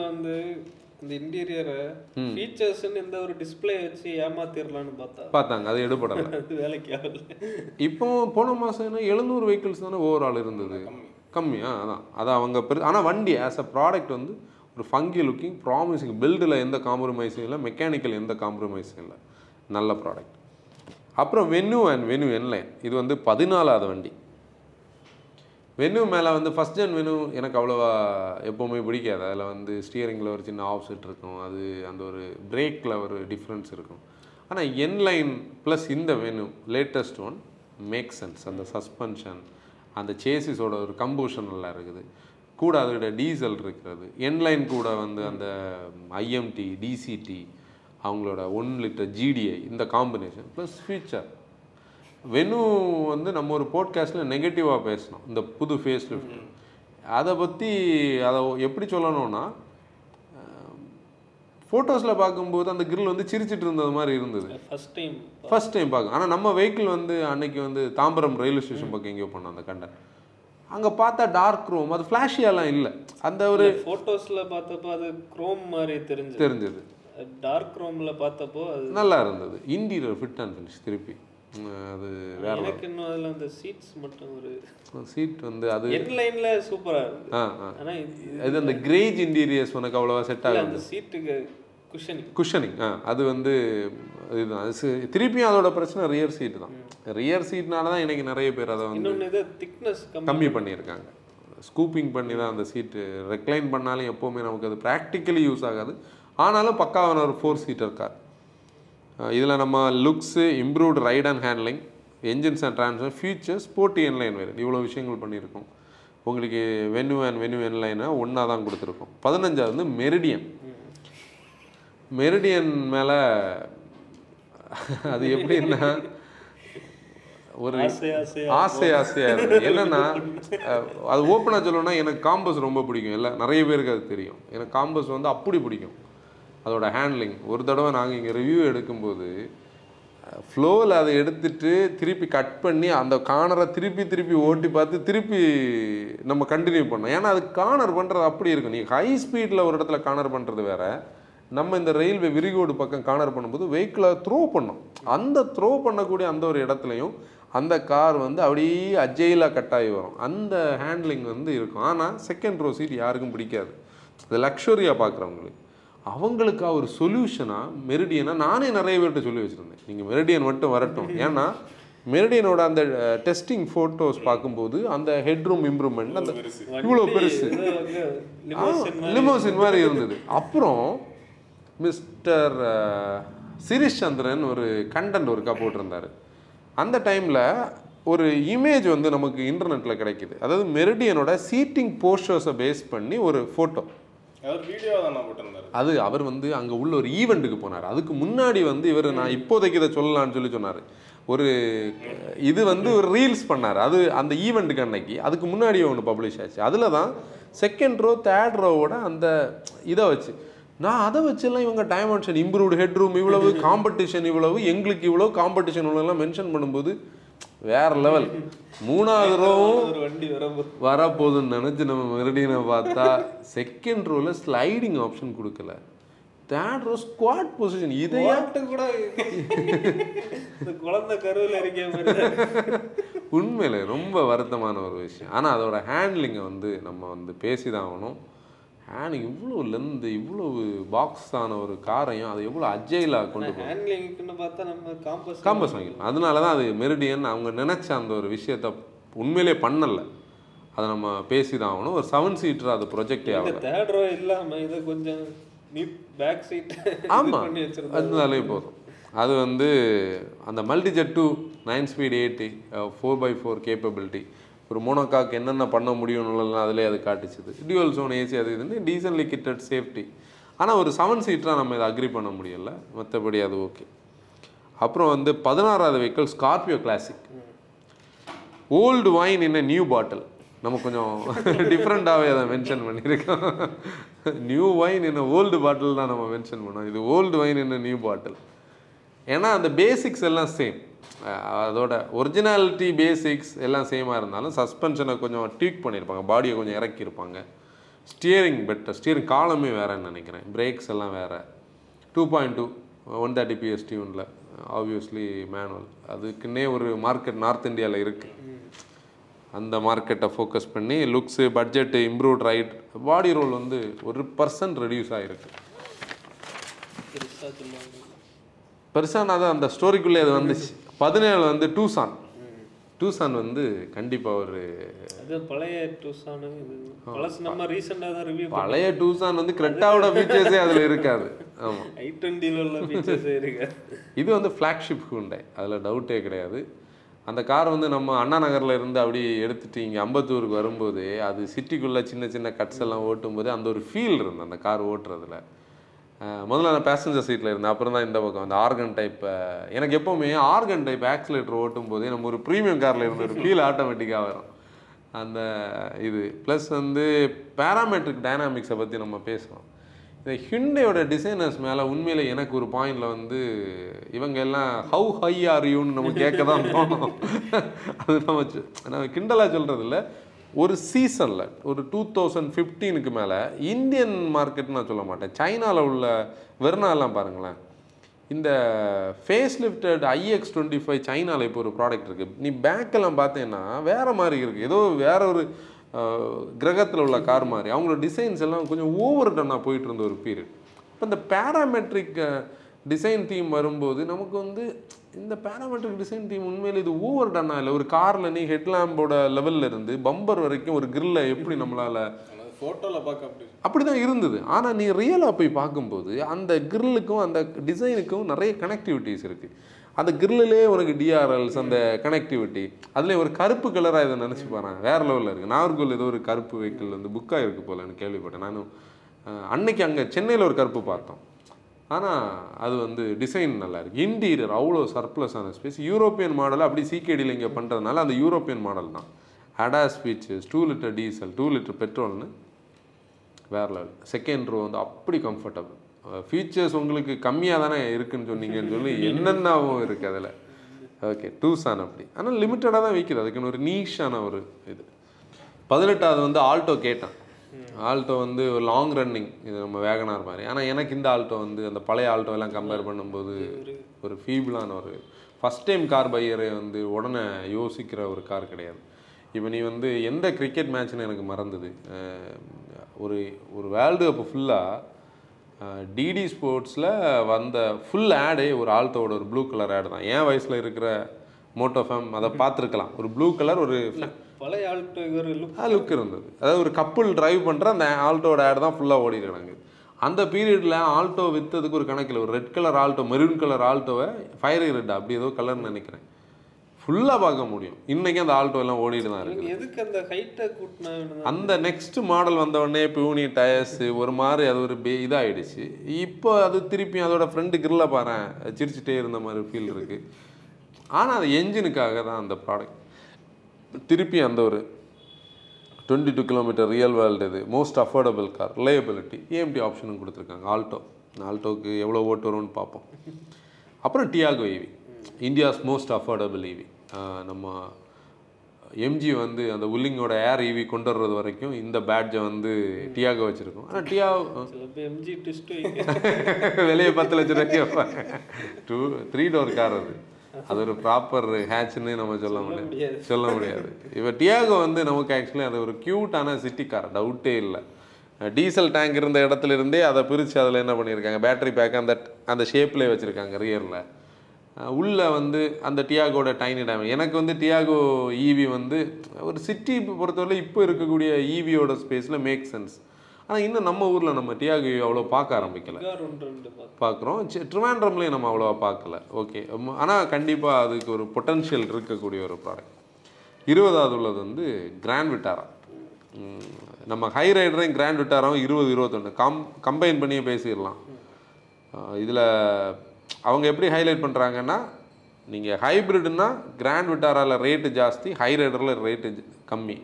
Speaker 3: வந்து இந்த இன்டீரியரை ஃபீச்சர்ஸ்னு எந்த ஒரு டிஸ்ப்ளே வச்சு ஏமாத்திரலாம்னு பார்த்தா.
Speaker 2: பார்த்தாங்க அது எடுபடலை.
Speaker 3: அது வேலைக்கு ஆகல.
Speaker 2: இப்போ போன மாதம் என்ன எழுநூறு வெஹிக்கிள்ஸ் தானே ஓவரால் இருந்தது? கம்மி. ஆ அதான். அதான் அவங்க பெரு ஆனால் வண்டி ஆஸ் அ ப்ராடக்ட் வந்து ஒரு ஃபங்கி லுக்கிங் ப்ராமிசிங் பில்டில் எந்த காம்ப்ரமைஸும் இல்லை மெக்கானிக்கல் எந்த காம்ப்ரமைஸும் இல்லை. நல்ல ப்ராடக்ட் அப்புறம் வென்யூ அண்ட் வென்யூ என்லைன் இது வந்து பதினாலாவது வண்டி. வெனு மேலே வந்து ஃபஸ்ட் ஜென் வெனு எனக்கு அவ்வளோவா எப்போவுமே பிடிக்காது. அதில் வந்து ஸ்டியரிங்கில் ஒரு சின்ன ஆஃப் செட் இருக்கும். அது அந்த ஒரு பிரேக்கில் ஒரு டிஃப்ரென்ஸ் இருக்கும். ஆனால் என்லைன் ப்ளஸ் இந்த Venue latest one make sense அந்த சஸ்பென்ஷன் அந்த சேசிஸோட ஒரு கம்பூஷன் நல்லா இருக்குது. கூட அதோட டீசல் இருக்கிறது. என்லைன் கூட வந்து அந்த ஐஎம்டி டிசிடி அவங்களோட ஒன் லிட்டர் ஜிடிஐ இந்த காம்பினேஷன் ப்ளஸ் ஃபியூச்சர் வெனு வந்து நம்ம ஒரு போட்காஸ்ட்டில் நெகட்டிவாக பேசணும். இந்த புது ஃபேஸ் லிஃப்ட் அதை பற்றி அதை எப்படி சொல்லணும்னா ஃபோட்டோஸில் பார்க்கும்போது அந்த grill வந்து சிரிச்சிட்டு இருந்தது மாதிரி இருந்தது.
Speaker 3: ஃபர்ஸ்ட் டைம்
Speaker 2: ஃபர்ஸ்ட் டைம் பார்க்கும் ஆனால் நம்ம வெஹிக்கிள் வந்து அன்னைக்கு வந்து தாம்பரம் ரயில்வே ஸ்டேஷன் பக்கம் எங்கேயோ பண்ணோம் அந்த கண்டன். அங்கே பார்த்தா டார்க் ரூம் அது ஃப்ளாஷியாலாம் இல்லை. அந்த ஒரு
Speaker 3: ஃபோட்டோஸ்ல பார்த்தப்போ அது குரோம் மாதிரி தெரிஞ்சு
Speaker 2: தெரிஞ்சது.
Speaker 3: டார்க் குரோம்ல பார்த்தப்போ அது
Speaker 2: நல்லா இருந்தது. இன்டீரியர் ஃபிட் அண்ட் ஃபினிஷ் திருப்பி. அது வேற
Speaker 3: எனக்கு இன்னும் அதுல அந்த சீட்ஸ் மட்டும் ஒரு
Speaker 2: சீட் வந்து அது
Speaker 3: என் லைன்ல சூப்பரா இருக்கு
Speaker 2: ஆ ஆ.
Speaker 3: ஆனா இது-
Speaker 2: அந்த கிரேஜ் இன்டீரியர்ஸ் உனக்கு அவ்வளோவா செட் ஆகாது.
Speaker 3: அந்த சீட்டுக்கு குஷனிங்
Speaker 2: குஷனிங் ஆ. அது வந்து இதுதான். அது திருப்பியும் அதோட பிரச்சனை ரியர் சீட் தான். ரியர் சீட்னால தான் இன்னைக்கு நிறைய பேர் அதை வந்து
Speaker 3: திக்னஸ் கம்மி
Speaker 2: கம்மி பண்ணியிருக்காங்க. ஸ்கூப்பிங் பண்ணி தான் அந்த சீட்டு ரெக்ளைன் பண்ணாலும் எப்போவுமே நமக்கு அது ப்ராக்டிக்கலி யூஸ் ஆகாது. ஆனாலும் பக்காவான ஒரு ஃபோர் சீட்டர் கார் இதில் நம்ம looks improved ride and handling engines and transfer features sporty N Line வேறு இவ்வளோ விஷயங்கள் பண்ணியிருக்கோம். உங்களுக்கு வென்யூ அண்ட் வென்யூ என்லைனை ஒன்றா தான் கொடுத்துருக்கோம். பதினஞ்சாவது வந்து மெரிடியன் மெரிடியன் மேலே அது எப்படின்னா ஒரு
Speaker 3: ஆசை ஆசையா
Speaker 2: ஆசை ஆசையாக இருக்குது என்னன்னா அது ஓப்பனாக சொல்லணும்னா எனக்கு காம்பஸ் ரொம்ப பிடிக்கும். இல்லை நிறைய பேருக்கு அது தெரியும். எனக்கு காம்பஸ் வந்து அப்படி பிடிக்கும். அதோட ஹேண்ட்லிங் ஒரு தடவை நாங்கள் இங்கே ரிவ்யூ எடுக்கும்போது ஃப்ளோவில் அதை எடுத்துட்டு திருப்பி கட் பண்ணி அந்த கார்னரை திருப்பி திருப்பி ஓட்டி பார்த்து திருப்பி நம்ம கண்டினியூ பண்ணோம். ஏன்னா அது கார்னர் பண்ணுறது அப்படி இருக்கும். நீ ஹை ஸ்பீடில் ஒரு இடத்துல கார்னர் பண்ணுறது வேறு. நம்ம இந்த ரயில்வே விரிகோடு பக்கம் கார்னர் பண்ணும்போது வெஹிக்கிளை த்ரோ பண்ணோம். அந்த த்ரோ பண்ணக்கூடிய அந்த ஒரு இடத்துலையும் அந்த கார் வந்து அப்படியே அஜெயிலாக கட்டாகி வரும். அந்த ஹேண்ட்லிங் வந்து இருக்கும். ஆனால் செகண்ட் ரோ சீட் யாருக்கும் பிடிக்காது. இது லக்ஷரியாக பார்க்குறவங்களுக்கு. அவங்களுக்கா ஒரு சொல்யூஷனாக மெரிடியனாக நானே நிறைய பேர்கிட்ட சொல்லி வச்சுருந்தேன். நீங்கள் மெரிடியன் மட்டும் வரட்டும். ஏன்னா மெரிடியனோட அந்த டெஸ்டிங் ஃபோட்டோஸ் பார்க்கும்போது அந்த ஹெட்ரூம் இம்ப்ரூவ்மெண்ட் அந்த இவ்வளோ பெருசு. லிமோசின் மாதிரி இருந்தது. அப்புறம் மிஸ்டர் சிரிஷ் சந்திரன் ஒரு கண்டென்ட் ஒருக்கா போட்டிருந்தாரு. அந்த டைமில் ஒரு இமேஜ் வந்து நமக்கு இன்டர்நெட்டில் கிடைக்குது. அதாவது மெரிடியனோட சீட்டிங் போஸ்டர்ஸை பேஸ் பண்ணி ஒரு ஃபோட்டோ அது அவர் வந்து அங்கே உள்ள ஒரு ஈவெண்ட்டுக்கு போனார். அதுக்கு முன்னாடி வந்து இவர் நான் இப்போதைக்கு இதை சொல்லலாம்னு சொல்லி சொன்னார். ஒரு இது வந்து ஒரு ரீல்ஸ் பண்ணார். அது அந்த ஈவெண்ட்டுக்கு அன்னைக்கு. அதுக்கு முன்னாடி ஒன்று பப்ளிஷ் ஆச்சு. அதில் தான் செகண்ட் ரோ தேர்ட் ரோவோட அந்த இதை வச்சு. நான் அதை வச்செல்லாம் இவங்க டைமென்ஷன் இம்ப்ரூவ்டு ஹெட் ரூம் இவ்வளவு காம்படிஷன் இவ்வளவு எங்களுக்கு இவ்வளோ காம்படிஷன் இவ்வளோலாம் மென்ஷன் பண்ணும்போது வேற லெவல் மூணாவது ரோவும்
Speaker 3: வண்டி
Speaker 2: வரப்போகுதுன்னு நினச்சி நம்ம மெரடியனை பார்த்தா செகண்ட் ரோவில் ஸ்லைடிங் ஆப்ஷன் கொடுக்கல. தேர்ட் ரோ ஸ்குவாட் பொசிஷன் இதையா
Speaker 3: ஓட்டு கூட குழந்தை கருவில் இருக்கு.
Speaker 2: உண்மையில ரொம்ப வருத்தமான ஒரு விஷயம். ஆனால் அதோட ஹேண்ட்லிங்கை வந்து நம்ம வந்து பேசி தான் ஆகணும். ஹேண்டிங் இவ்வளோ லென்த் இவ்வளவு பாக்ஸ் ஆன ஒரு காரையும் அதை எவ்வளோ அஜயிலாக கொண்டு
Speaker 3: ஹேண்ட்லிங்க்குன்னு பார்த்தா நம்ம காம்பஸ்
Speaker 2: காம்பஸ் வாங்கிடும் அதனால தான் அது மெரிடியன் அவங்க நினச்ச அந்த ஒரு விஷயத்த உண்மையிலே பண்ணலை. அதை நம்ம பேசி தான் ஆகணும். ஒரு செவன் சீட்டர் அது ப்ரொஜெக்டே ஆகலை.
Speaker 3: தேர்ட் ரோ இல்லாம இதை கொஞ்சம் நீட் பேக் சீட்
Speaker 2: ஆமா.
Speaker 3: பண்ணி வச்சிருந்தா
Speaker 2: அதனாலே போதும். அது வந்து அந்த Multijet two nine speed eighty four by four capability ஒரு மோனோகாக் என்னென்ன பண்ண முடியும்னுலாம் அதிலே அது காட்டுச்சுது. டியூவல் சோன் ஏசி அது இதுன்னு டீசன்லி கிட்டட் சேஃப்டி ஆனால் ஒரு செவன் சீட்டராக நம்ம இதை அக்ரி பண்ண முடியல. மற்றபடி அது ஓகே அப்புறம் வந்து பதினாறாவது vehicle Scorpio Classic old wine என்ன நியூ பாட்டில் நம்ம கொஞ்சம் டிஃப்ரெண்ட்டாகவே அதை மென்ஷன் பண்ணியிருக்கோம். நியூ வைன் என்ன ஓல்டு பாட்டில் தான் நம்ம மென்ஷன் பண்ணோம். இது ஓல்டு வைன் என்ன நியூ பாட்டில் ஏன்னா அந்த பேசிக்ஸ் எல்லாம் சேம் அதோட ஒரிஜினாலிட்டி பேசிக்ஸ் எல்லாம் சேமாக இருந்தாலும் சஸ்பென்ஷனை கொஞ்சம் ட்வீக் பண்ணியிருப்பாங்க. பாடியை கொஞ்சம் இறக்கியிருப்பாங்க. ஸ்டியரிங் பெட்டர் ஸ்டியரிங் காலமே வேறேன்னு நினைக்கிறேன். பிரேக்ஸ் எல்லாம் வேறு. Two point two one thirty PS டியூனில் obviously manual அதுக்குன்னே ஒரு மார்க்கெட் நார்த் இந்தியாவில் இருக்குது அந்த மார்க்கெட்டை ஃபோக்கஸ் பண்ணி looks budget improved ride body roll வந்து ஒரு பர்சன்ட் ரெடியூஸ் ஆகிருக்கு
Speaker 3: பெருசாக
Speaker 2: நான் தான் அந்த ஸ்டோரிக்குள்ளே அது வந்துச்சு. பதினேழு வந்து டூசான். டூசான் வந்து கண்டிப்பாக ஒரு
Speaker 3: அது பழைய பழசு நம்ம ரீசெண்டாக தான் ரிவ்யூ
Speaker 2: பழைய டூசான் வந்து கிரெட்டாவோட ஃபீச்சர்ஸே அதில் இருக்காது. ஆமாம்
Speaker 3: ஐ டுவெண்ட்டியில் உள்ள ஃபீச்சர்ஸே இருக்கு
Speaker 2: இது வந்து ஃப்ளாக்ஷிப் ஹூண்டை அதில் டவுட்டே கிடையாது. அந்த கார் வந்து நம்ம அண்ணா நகரில் இருந்து அப்படி எடுத்துட்டு இங்கே அம்பத்தூருக்கு வரும்போது அது சிட்டிக்குள்ளே சின்ன சின்ன கட்ஸ் எல்லாம் ஓட்டும்போது அந்த ஒரு ஃபீல் இருந்தது அந்த கார் ஓட்டுறதுல. முதல்ல நான் பேசஞ்சர் சீட்டில் இருந்தேன். அப்புறம் தான் இந்த பக்கம் அந்த ஆர்கன் டைப் எனக்கு எப்போவுமே ஆர்கன் டைப் ஆக்சிலேட்டர் ஓட்டும் போதே நம்ம ஒரு ப்ரீமியம் காரில் இருந்து ஒரு ஃபீல் ஆட்டோமேட்டிக்காக வரும். அந்த இது. ப்ளஸ் வந்து பேராமெட்ரிக் டைனாமிக்ஸை பற்றி நம்ம பேசுகிறோம் இந்த ஹிண்டையோட டிசைனர்ஸ் மேலே உண்மையில் எனக்கு ஒரு பாயிண்டில் வந்து இவங்க எல்லாம் ஹவு ஹை ஆர் யூன்னு நம்ம கேட்க தான் தோணும். அது நம்ம நம்ம கிண்டலாக சொல்கிறது இல்லை ஒரு சீசனில் ஒரு டூ தௌசண்ட் ஃபிஃப்டீனுக்கு மேலே இந்தியன் மார்க்கெட் நான் சொல்ல மாட்டேன். சைனாவில் உள்ள வெர்னாலாம் பாருங்களேன். இந்த face lifted IX twenty five சைனாவில் இப்போ ஒரு ப்ராடக்ட் இருக்குது நீ பேக்கெல்லாம் பார்த்தீங்கன்னா வேறு மாதிரி இருக்குது ஏதோ வேற ஒரு கிரகத்தில் உள்ள கார் மாதிரி. அவங்களோட டிசைன்ஸ் எல்லாம் கொஞ்சம் ஓவர் டன்னாக போயிட்டு இருந்த ஒரு பீரியட் இப்போ இந்த பேராமெட்ரிக் டிசைன் தீம் வரும்போது நமக்கு வந்து இந்த பேராமெட்ரிக் டிசைன் தீம் உண்மையில் இது ஓவர் டன்னா இல்லை. ஒரு காரில் நீ ஹெட்லாம்போட லெவல்ல இருந்து பம்பர் வரைக்கும் ஒரு கிரில்லை எப்படி நம்மளால்
Speaker 1: ஃபோட்டோவில் பார்க்க அப்படி
Speaker 2: அப்படி தான் இருந்தது. ஆனால் நீ ரியலாக போய் பார்க்கும்போது அந்த கிரில்லுக்கும் அந்த டிசைனுக்கும் நிறைய கனெக்டிவிட்டிஸ் இருக்குது அந்த கிரில்லே உனக்கு டிஆர்எல்ஸ் அந்த கனெக்டிவிட்டி அதுலேயும் ஒரு கருப்பு கலராக இதை நினச்சி பாருங்க வேறு லெவலில் இருக்குது நாகர்கோவில் ஏதோ ஒரு கருப்பு வெஹிக்கிள் வந்து புக்காக இருக்கு போல எனக்கு கேள்விப்பட்டேன். நானும் அன்னைக்கு அங்கே சென்னையில் ஒரு கருப்பு பார்த்தோம். ஆனால் அது வந்து டிசைன் நல்லா இன்டீரியர் அவ்வளோ சர்ப்ளஸான ஸ்பேஸ் யூரோப்பியன் மாடல் அப்படி சிகேடியில் இங்கே பண்ணுறதுனால அந்த யூரோப்பியன் மாடல் தான். ஹடா features two litre diesel two litre பெட்ரோல்னு வேற லெவல் செகண்ட் ரோ வந்து அப்படி கம்ஃபர்டபுள் ஃபீச்சர்ஸ் உங்களுக்கு கம்மியாக தானே இருக்குன்னு சொன்னீங்கன்னு சொல்லி என்னென்னவும் இருக்குது அதில். ஓகே டூசான் அப்படி. ஆனால் லிமிட்டடாக தான் விற்கிது அதுக்குன்னு ஒரு நீஷான ஒரு இது. பதினெட்டாவது வந்து ஆல்டோ கேட்டேன் ஆல்டோ வந்து ஒரு லாங் ரன்னிங் இது நம்ம வேகனார் மாதிரி. ஆனால் எனக்கு இந்த ஆல்டோ வந்து அந்த பழைய ஆல்டோ எல்லாம் கம்பேர் பண்ணும்போது ஒரு ஃபீபிளான ஒரு ஃபஸ்ட் டைம் கார் பையரை வந்து உடனே யோசிக்கிற ஒரு கார் கிடையாது. இப்போ நீ வந்து எந்த கிரிக்கெட் மேட்ச்னு எனக்கு மறந்தது. ஒரு ஒரு வேர்ல்டு கப் ஃபுல்லாக டிடி ஸ்போர்ட்ஸில் வந்த ஃபுல் ஆடே ஒரு ஆல்டோவோட ஒரு ப்ளூ கலர் ஆடு தான். என் வயசில் இருக்கிற மோட்டோஃபேம் அதை பார்த்துருக்கலாம். ஒரு ப்ளூ கலர் ஒரு
Speaker 3: பழைய ஆல்டோ ஒரு லுக்
Speaker 2: இருந்தது. அதாவது ஒரு கப்புள் டிரைவ் பண்ணுற அந்த ஆல்டோட ஆட் தான் ஃபுல்லாக ஓடி கிடக்கு. அந்த பீரியடில் ஆல்டோ விற்றதுக்கு ஒரு கணக்கில் ஒரு red colour Alto maroon colour ஆல்டோவை fiery red அப்படி ஏதோ கலர்னு நினைக்கிறேன். ஃபுல்லாக பார்க்க முடியும். இன்னைக்கு அந்த ஆல்டோ எல்லாம் ஓடிட்டு தான் இருக்குது.
Speaker 3: எதுக்கு அந்த ஹைட்டை கூட்டினா
Speaker 2: அந்த நெக்ஸ்ட் மாடல் வந்த உடனே பியூனி டயர்ஸ் ஒரு மாதிரி அது ஒரு பே இதாகிடுச்சு இப்போ அது திருப்பி அதோட ஃப்ரெண்டு கிரில்ல பாரு சிரிச்சுட்டே இருந்த மாதிரி ஃபீல் இருக்கு. ஆனால் அது என்ஜினுக்காக தான் அந்த ப்ராடக்ட் திருப்பி அந்த ஒரு twenty two kilometre real world இது most affordable car reliability AMT ஆப்ஷனும் கொடுத்துருக்காங்க. ஆல்டோ ஆல்டோக்கு எவ்வளோ ஓட்டு வரும்னு பார்ப்போம். அப்புறம் Tiago EV India's most affordable EV நம்ம எம்ஜி வந்து அந்த உல்லிங்கோட ஏர் ஈவி கொண்டு வர்றது வரைக்கும் இந்த பேட்ஜை வந்து டியாகோ வச்சுருக்கோம். ஆனால்
Speaker 3: பேர் எம்ஜி
Speaker 2: வெளியே பத்து லட்ச ரூபாய்க்கு டூ த்ரீ டோர் கார் அது. அது ஒரு ப்ராப்பர் ஹேட்ச்னு நம்ம சொல்ல முடியாது. சொல்ல முடியாது. இப்போ டியாகோ வந்து நமக்கு ஆக்சுவலி அது ஒரு க்யூட்டான சிட்டி கார் டவுட்டே இல்லை. டீசல் டேங்க் இருந்த இடத்துல இருந்தே அதை பிரித்து அதில் என்ன பண்ணியிருக்காங்க? பேட்டரி பேக் அந்த அந்த ஷேப்லேயே வச்சுருக்காங்க ரியரில் உள்ள வந்து அந்த டியாகோட டைனி டேம் எனக்கு வந்து டியாகோ ஈவி வந்து ஒரு சிட்டி பொறுத்தவரை இப்போ இருக்கக்கூடிய ஈவியோட ஸ்பேஸில் மேக் சென்ஸ் ஆனால் இன்னும் நம்ம ஊரில் நம்ம டியாகோ அவ்வளோ பார்க்க ஆரம்பிக்கல. பார்க்குறோம். ட்ரிவாண்ட்ரம்லேயும் நம்ம அவ்வளோவா பார்க்கல. ஓகே. ஆனால் கண்டிப்பாக அதுக்கு ஒரு பொட்டன்ஷியல் இருக்கக்கூடிய ஒரு ப்ராடக்ட் இருபதாவது உள்ளது வந்து கிராண்ட் விட்டாரா நம்ம ஹை ரைடரையும் கிராண்ட் விட்டாராவும் இருபது இருபத்தொன்று கம் கம்பைன் பண்ணியே பேசிடலாம். இதில் அவங்க எப்படி ஹைலைட் பண்ணுறாங்கன்னா நீங்கள் ஹைப்ரிட்னா கிராண்ட் விட்டாரால ரேட்டு ஜாஸ்தி ஹை ரைடரில் ரேட்டு கம்மி.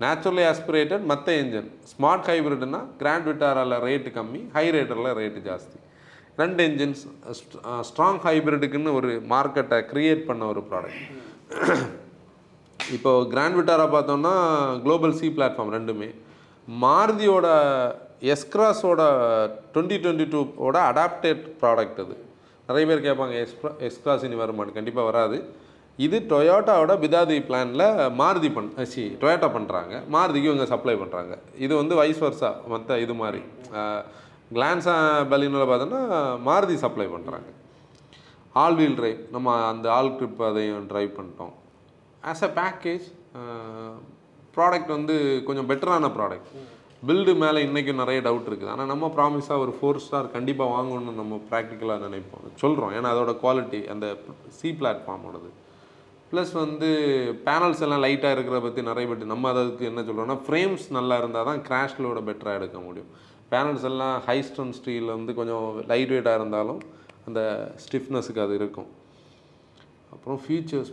Speaker 2: நேச்சுரலி ஆஸ்பிரேட்டட் மற்ற என்ஜின் ஸ்மார்ட் ஹைப்ரிட்னா கிராண்ட் விட்டாரால ரேட்டு கம்மி ஹை ரேட்டரில் ரேட்டு ஜாஸ்தி. ரெண்டு என்ஜின்ஸ் ஸ்ட்ராங் ஹைப்ரிடுக்குன்னு ஒரு மார்க்கெட்டை க்ரியேட் பண்ண ஒரு ப்ராடக்ட் இப்போது கிராண்ட் விட்டாரா பார்த்தோம்னா குளோபல் சி பிளாட்ஃபார்ம் ரெண்டுமே. மாருதியோட எஸ்க்ராஸோட டுவெண்ட்டி டுவெண்ட்டி டூவோட அடாப்டட் ப்ராடக்ட் அது. நிறைய பேர் கேட்பாங்க எஸ்க்ரா எஸ்க்ராஸ் இனி வருமானு கண்டிப்பாக வராது. இது டொயோட்டாவோட பிதாதி பிளானில் மாருதி பண் சி டொயோட்டா பண்ணுறாங்க மாருதிக்கு இவங்க சப்ளை பண்ணுறாங்க இது வந்து வைஸ் வர்ஸா மற்ற இது மாதிரி. கிளான்ஸா பலினில் பார்த்தோன்னா மாருதி சப்ளை பண்ணுறாங்க ஆல் வீல் டிரைவ் நம்ம அந்த ஆல் ட்ரிப் அதையும் டிரைவ் பண்ணிட்டோம். ஆஸ் அ பேக்கேஜ் ப்ராடக்ட் வந்து கொஞ்சம் பெட்டரான ப்ராடக்ட் பில்டு மேலே இன்றைக்கும் நிறைய டவுட் இருக்குது. ஆனால் நம்ம ப்ராமிஸாக ஒரு ஃபோர் ஸ்டார் கண்டிப்பாக வாங்கணும்னு நம்ம ப்ராக்டிக்கலாக நினைப்போம். சொல்கிறோம் ஏன்னா அதோட குவாலிட்டி அந்த சி பிளாட்ஃபார்மோடது ப்ளஸ் வந்து பேனல்ஸ் எல்லாம் லைட்டாக இருக்கிற பற்றி நிறைய பேர் நம்ம அதுக்கு என்ன சொல்கிறோம்னா ஃப்ரேம்ஸ் நல்லா இருந்தால் தான் கிராஷ்லோட பெட்டராக எடுக்க முடியும். பேனல்ஸ் எல்லாம் ஹை ஸ்டோன் ஸ்டீல் வந்து கொஞ்சம் லைட் வெயிட்டாக இருந்தாலும் அந்த ஸ்டிஃப்னஸுக்கு அது இருக்கும். அப்புறம் ஃபீச்சர்ஸ்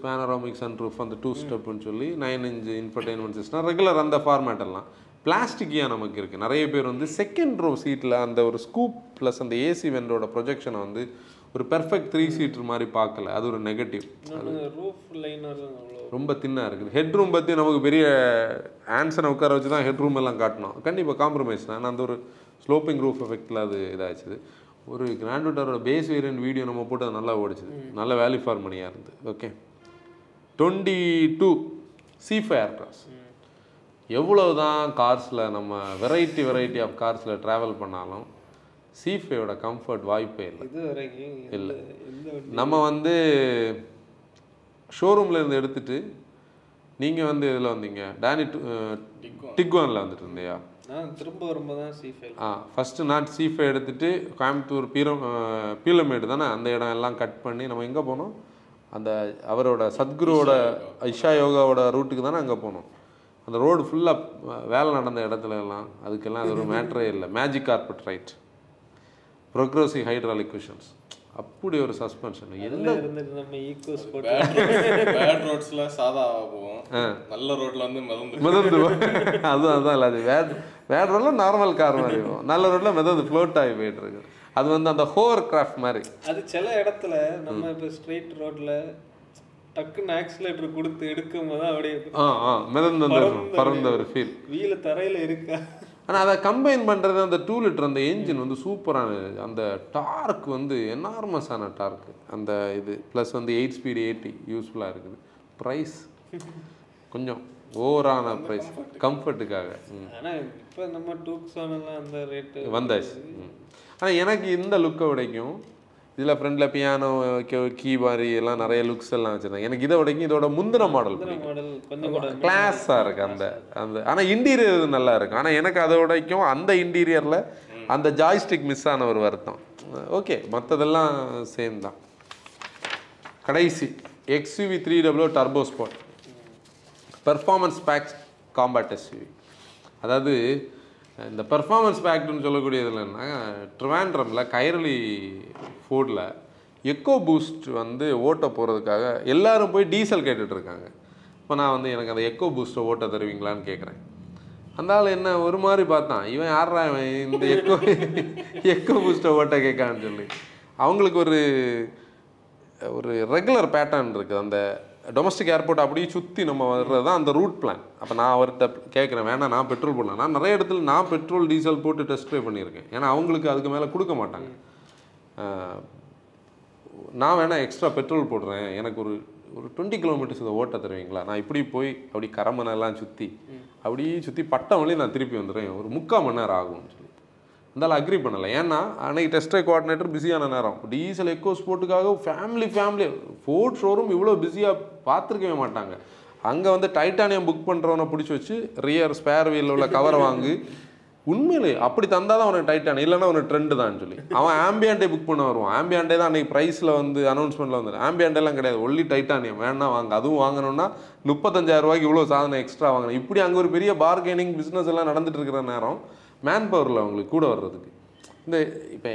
Speaker 2: அண்ட் ரூஃப் அந்த டூ ஸ்டெப்னு சொல்லி nine inch infotainment system regular அந்த ஃபார்மேட் எல்லாம். பிளாஸ்டிக்கியாக நமக்கு இருக்குது நிறைய பேர் வந்து செகண்ட் ரோ சீட்டில் அந்த ஒரு ஸ்கூப் ப்ளஸ் அந்த ஏசி வெண்டோட ப்ரொஜெக்ஷனை வந்து ஒரு பெர்ஃபெக்ட் த்ரீ சீட்டர் மாதிரி பார்க்கல. அது ஒரு நெகட்டிவ்
Speaker 3: ரூஃப் லைனர் அவ்வளோ.
Speaker 2: ரொம்ப தின்னாக இருக்குது. ஹெட்ரூம் பற்றி நமக்கு பெரிய ஆன்சரை உட்கார வச்சு தான் ஹெட்ரூம் எல்லாம் காட்டணும். கண்டிப்பாக காம்ப்ரமைஸ் தான். அந்த ஒரு ஸ்லோப்பிங் ரூஃப் எஃபெக்டில் அது இதாச்சுது. ஒரு கிராண்ட் விட்டாரோட பேஸ் வேரியன்ட் வீடியோ நம்ம போட்டு அது நல்லா ஓடிச்சுது. நல்ல வேல்யூ ஃபார் மணியாக இருந்து okay twenty two C five Aircross எவ்வளவு தான் கார்ஸில் நம்ம வெரைட்டி வெரைட்டி ஆஃப் கார்ஸில் ட்ராவல் பண்ணாலும் சீஃபையோட கம்ஃபர்ட் வாய்ப்பே இல்லை.
Speaker 3: இல்லை.
Speaker 2: நம்ம வந்து ஷோரூமில் இருந்து எடுத்துட்டு நீங்கள் வந்து இதில் வந்தீங்க? டேனி டிக்வானில் வந்துட்டு இருந்தியா?
Speaker 3: திரும்ப வரும்போது தான் சி ஃபைல்
Speaker 2: ஆ ஃபஸ்ட்டு நான் சீஃபை எடுத்துட்டு கோயம்புத்தூர் பீரம் பீலமேடு தானே அந்த இடம் எல்லாம் கட் பண்ணி நம்ம எங்கே போனோம்? அந்த அவரோட சத்குருவோட ஐஷா யோகாவோட ரூட்டுக்கு தானே அங்கே போனோம். அந்த ரோடு ஃபுல்லாக வேலை நடந்த இடத்துல எல்லாம் அதுக்கெல்லாம் அது ஒரு மேட்ரே இல்லை. Magic carpet ride progressive hydraulic cushions அப்படி ஒரு சஸ்பென்ஷன்
Speaker 3: எல்லாம் இருந்துட்டு நம்ம ஈக்கோ ஸ்போர்ட்
Speaker 1: பேட் ரோட்ஸ்ல சாதா போவோம் நல்ல ரோட்ல வந்து மிதந்து
Speaker 2: மிதந்து அதுவும் அதுதான் இல்லை அது வேட் வேட் ரோடில் நார்மல் கார் மாதிரி இருக்கும். நல்ல ரோட்டில் மிதந்து ஃப்ளோட் ஆகி போயிட்டு இருக்கு. அது வந்து அந்த ஹோவர் கிராஃப்ட் மாதிரி.
Speaker 3: அது சில இடத்துல நம்ம இப்போ ஸ்ட்ரெயிட் ரோட்ல டக்குன்னு ஆக்சிலேட்டர் கொடுத்து எடுக்கும் போது அப்படியே
Speaker 2: ஆ ஆ. மிதந்து வந்து பறந்த ஒரு ஃபீல்
Speaker 3: வீல தரையில இருக்கா?
Speaker 2: ஆனால் அதை கம்பைன் பண்ணுறது அந்த டூ லிட்டர் அந்த என்ஜின் வந்து சூப்பரான அந்த டார்க் வந்து எனார்மஸான டார்க் அந்த இது ப்ளஸ் வந்து எயிட் ஸ்பீடு எயிட்டி யூஸ்ஃபுல்லாக இருக்குது. ப்ரைஸ் கொஞ்சம் ஓவரான ப்ரைஸ் கம்ஃபர்ட்டுக்காக
Speaker 3: இப்ப நம்ம டூக்ஸான் எல்லாம் அந்த ரேட்டு
Speaker 2: வந்தாச்சு. ஆனால் எனக்கு இந்த லுக்கை விடைக்கும் இதில் ஃப்ரண்டில் பியானோ கீ மாதிரி எல்லாம் நிறைய லுக்ஸ் எல்லாம் வச்சுருந்தாங்க. எனக்கு இதை விடைக்கும் இதோட முந்தின மாடல் கிளாஸாக இருக்கு அந்த அந்த ஆனால் இன்டீரியர் நல்லா இருக்கும் ஆனால் எனக்கு அதை விடைக்கும் அந்த இன்டீரியரில் அந்த ஜாய்ஸ்டிக் மிஸ் ஆன ஒரு வருத்தம். ஓகே மற்றதெல்லாம் சேம் தான். கடைசி XUV three W turbo sport performance packs compact SUV அதாவது இந்த பெர்ஃபார்மன்ஸ் பேக்டுன்னு சொல்லக்கூடியது இல்லைன்னா ட்ரிவாண்ட்ரமில் கைரளி ஃபோர்டில் எக்கோ பூஸ்ட் வந்து ஓட்ட போகிறதுக்காக எல்லோரும் போய் டீசல் கேட்டுட்ருக்காங்க. இப்போ நான் வந்து எனக்கு அந்த எக்கோ பூஸ்ட்டை ஓட்ட தருவீங்களான்னு கேட்குறேன் அந்த ஆள் என்ன ஒரு மாதிரி பார்த்தான். இவன் யாரா இவன் இந்த எக்கோ எக்கோ பூஸ்ட்டை ஓட்ட கேட்கான்னு சொல்லி. அவங்களுக்கு ஒரு ஒரு ரெகுலர் பேட்டர்ன் இருக்குது அந்த டொமஸ்டிக் ஏர்போர்ட் அப்படியே சுற்றி நம்ம வர்றது தான் அந்த ரூட் பிளான் அப்போ நான் அவர்கிட்ட கேட்குறேன் வேணாம் நான் பெட்ரோல் போடலாம். நான் நிறைய இடத்துல நான் பெட்ரோல் டீசல் போட்டு டெஸ்ட் ட்ரைவ் பண்ணியிருக்கேன். ஏன்னா அவங்களுக்கு அதுக்கு மேலே கொடுக்க மாட்டாங்க. நான் வேணால் எக்ஸ்ட்ரா பெட்ரோல் போடுறேன். எனக்கு ஒரு ஒரு டுவெண்ட்டி கிலோமீட்டர்ஸ் இதை ஓட்ட தருவீங்களா? நான் இப்படி போய் அப்படி கரமனெல்லாம் சுற்றி அப்படியே சுற்றி பட்டம் வழி நான் திருப்பி வந்துடுறேன். ஒரு முக்கால் மணி நேரம் ஆகும்னு சொல்லி. இருந்தாலும் அக்ரி பண்ணலை. ஏன்னா அன்னைக்கு டெஸ்ட் கோஆர்டினேட்டர் பிஸியான நேரம். டீசல் எக்கோ ஸ்போர்ட்டுக்காக ஃபேமிலி ஃபேமிலி ஃபோர்ட் ஷோரூம் இவ்வளோ பிஸியாக பார்த்துருக்கவே மாட்டாங்க. அங்கே வந்து டைட்டானியம் புக் பண்ணுறவனை பிடிச்சி வச்சு ரியர் ஸ்பேர் வீலில் உள்ள கவரை வாங்கி உண்மையிலே அப்படி தந்தால் தான் அவனுக்கு டைட்டான் இல்லைன்னா உனக்கு ட்ரெண்டு தான் சொல்லி. அவன் ஆம்பியாண்டே புக் பண்ண வருவான். ஆம்பியாண்டே தான் அன்னைக்கு ப்ரைஸில் வந்து அனௌன்ஸ்மெண்ட்டில் வந்து ஆம்பியாண்டெல்லாம் கிடையாது. ஒல்லி டைட்டானியம் வேணா வாங்க. அதுவும் வாங்கணும்னா முப்பத்தஞ்சாயிரம் ரூபாய்க்கு இவ்வளோ சாதனை எக்ஸ்ட்ரா வாங்கணும். இப்படி அங்கே ஒரு பெரிய பார்கெனிங் பிஸ்னஸ் எல்லாம் நடந்துட்டு இருக்கிற நேரம் மேன் பவரில் அவங்களுக்கு கூட வர்றதுக்கு. இந்த இப்போ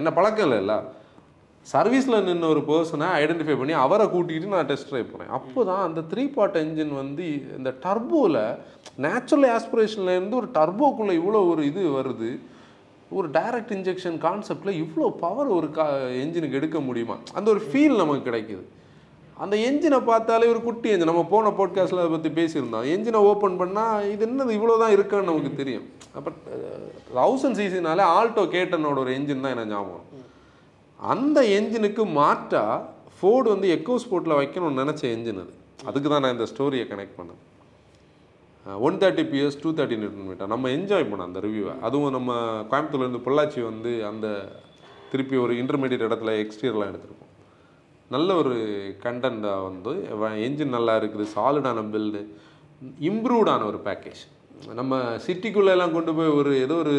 Speaker 2: என்ன பழக்கம் இல்லைல்ல சர்வீஸில் நின்று ஒரு பர்சனை ஐடென்டிஃபை பண்ணி அவரை கூட்டிகிட்டு நான் டெஸ்ட் ட்ரைவ் போனேன் அப்போ தான் அந்த த்ரீ பார்ட் என்ஜின் வந்து இந்த டர்போவில் நேச்சுரல் ஆஸ்பிரேஷன்லேருந்து ஒரு டர்போக்குள்ளே இவ்வளோ ஒரு இது வருது. ஒரு டைரக்ட் இன்ஜெக்ஷன் கான்செப்டில் இவ்வளோ பவர் ஒரு கா என்ஜினுக்கு எடுக்க முடியுமா? அந்த ஒரு ஃபீல் நமக்கு கிடைக்குது. அந்த என்ஜினை பார்த்தாலே ஒரு குட்டி என்ஜின் நம்ம போன போட்காஸ்ட்டில் அதை பற்றி பேசியிருந்தோம். என்ஜினை ஓப்பன் பண்ணால் இது என்னது இவ்வளோ தான் இருக்கான்னு நமக்கு தெரியும். அப்போ தௌசண்ட் சிசினாலே ஆல்டோ கேட்டனோட ஒரு என்ஜின் தான் எனக்கு ஞாபகம் அந்த என்ஜினுக்கு மாற்றா ஃபோர்டு வந்து எக்கோ ஸ்போர்ட்டில் வைக்கணும்னு நினச்ச என்ஜின் அது. அதுக்கு தான் நான் இந்த ஸ்டோரியை கனெக்ட் பண்ணேன். One thirty PS two thirty newton metre நம்ம என்ஜாய் பண்ணோம் அந்த ரிவ்யூவை அதுவும் நம்ம கோயம்புத்தூர்லேருந்து பொள்ளாச்சி வந்து அந்த திருப்பி ஒரு இன்டர்மீடியட் இடத்துல எக்ஸ்டீரியர்லாம் எடுத்திருப்போம். நல்ல ஒரு கண்டென்ட்டாக வந்து என்ஜின் நல்லா இருக்குது சாலிடான பில்டு இம்ப்ரூவ்டான ஒரு பேக்கேஜ் நம்ம சிட்டிக்குள்ளே எல்லாம் கொண்டு போய் ஒரு ஏதோ ஒரு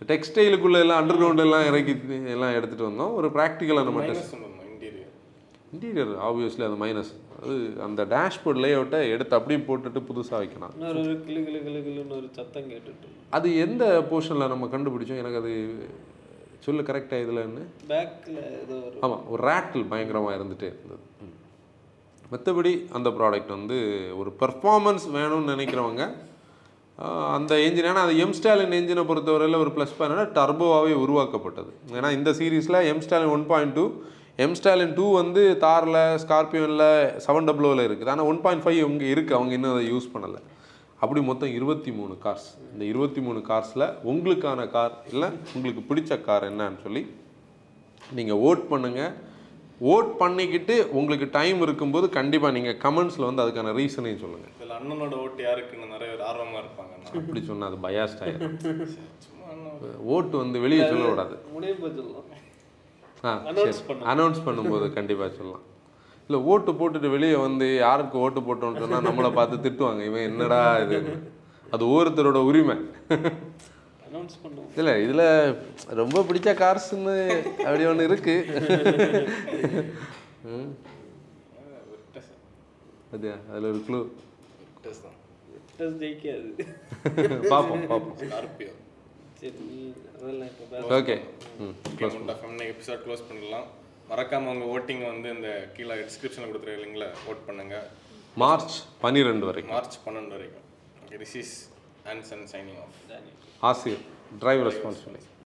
Speaker 2: டெக்ஸ்டைலுக்குள்ளே எல்லாம் அண்டர் கிரவுண்ட் எல்லாம் இறக்கி எல்லாம் எடுத்துகிட்டு வந்தோம். ஒரு ப்ராக்டிக்கலாக நம்ம டெஸ்ட்
Speaker 1: இன்டீரியர்
Speaker 2: இன்டீரியர் ஆப்வியஸ்லி அது மைனஸ் அது அந்த டேஷ்போர்ட் லேஅவுட்டை எடுத்து அப்படியே போட்டுட்டு புதுசாக வைக்கலாம்.
Speaker 3: கிளு கிளு கிளு கிளுன்னு ஒரு சத்தம் கேட்டுட்டு.
Speaker 2: அது எந்த போர்ஷனில் நம்ம கண்டுபிடிச்சோம்? எனக்கு அது சொல்லு கரெக்டாக இதுலன்னு
Speaker 3: பேக்ல ஏதோ ஒரு
Speaker 2: ஆமாம் ஒரு ரேட்டில் பயங்கரமாக இருந்துகிட்டே இருந்தது. ம். மற்றபடி அந்த ப்ராடக்ட் வந்து ஒரு பெர்ஃபார்மன்ஸ் வேணும்னு நினைக்கிறவங்க அந்த என்ஜின் ஏன்னா அது எம்ஸ்டாலின் என்ஜினை பொறுத்தவரையில் ஒரு ப்ளஸ் பாயிண்ட் டர்போவாகவே உருவாக்கப்பட்டது. ஏன்னா இந்த சீரீஸில் mStallion one point two mStallion two வந்து தாரில் ஸ்கார்பியோனில் செவன் டபுளோவில் இருக்குது. ஆனால் ஒன் பாயிண்ட் ஃபைவ் இங்கே இருக்குது அவங்க இன்னும் அதை யூஸ் பண்ணலை. அப்படி மொத்தம் இருபத்தி மூணு கார்ஸ் இந்த இருபத்தி மூணு கார்ஸில் உங்களுக்கான கார் இல்லை உங்களுக்கு பிடிச்ச கார் என்னன்னு சொல்லி நீங்கள் ஓட் பண்ணுங்கள் ஓட் பண்ணிக்கிட்டு உங்களுக்கு டைம் இருக்கும்போது கண்டிப்பாக நீங்கள் கமெண்ட்ஸில் வந்து அதுக்கான ரீசனையும் சொல்லுங்கள்
Speaker 1: இதில் அண்ணனோட ஓட்டு யாருக்குன்னு நிறைய பேர் ஆர்வமாக இருப்பாங்க.
Speaker 2: அப்படி சொன்னால் அது பயாஸ்ட் ஆயிடும் ஓட்டு வந்து வெளியே சொல்ல விடாது
Speaker 3: முடியும் போய் சொல்லலாம்
Speaker 2: ஆ. அனௌன்ஸ் பண்ணும்போது கண்டிப்பாக சொல்லலாம். இல்லை ஓட்டு போட்டுட்டு வெளியே வந்து யாருக்கு ஓட்டு போட்டோம்னு சொன்னால் நம்மளை பார்த்து திட்டுவாங்க. இவன் என்னடா இது? அது ஒவ்வொருத்தரோட உரிமை.
Speaker 3: அனௌன்ஸ் பண்ணுவோம்.
Speaker 2: இல்லை இதில் ரொம்ப பிடிச்ச கார்ஸ்னு அப்படி ஒன்று இருக்கு. அது அதில் ஒரு க்ளூ
Speaker 1: விட்டஸ் தான்
Speaker 3: டெஸ்ட் ஜெயிக்காது
Speaker 2: பார்ப்போம் பார்ப்போம்
Speaker 1: ஸ்கார்பியோ
Speaker 2: ஓகே
Speaker 1: எபிசோட் க்ளோஸ் பண்ணிடலாம் மறக்காம உங்க ஓட்டிங் வந்து இந்த கீழே டிஸ்கிரிப்ஷனில் கொடுத்துருக்க லிங்கில் ஓட் பண்ணுங்க.
Speaker 2: மார்ச் பன்னிரெண்டு வரைக்கும்.
Speaker 1: மார்ச் பன்னெண்டு வரைக்கும். Okay this is Anson signing off
Speaker 2: ஆசிரியர் டிரைவ் ரெஸ்பான்சிபிலிட்டி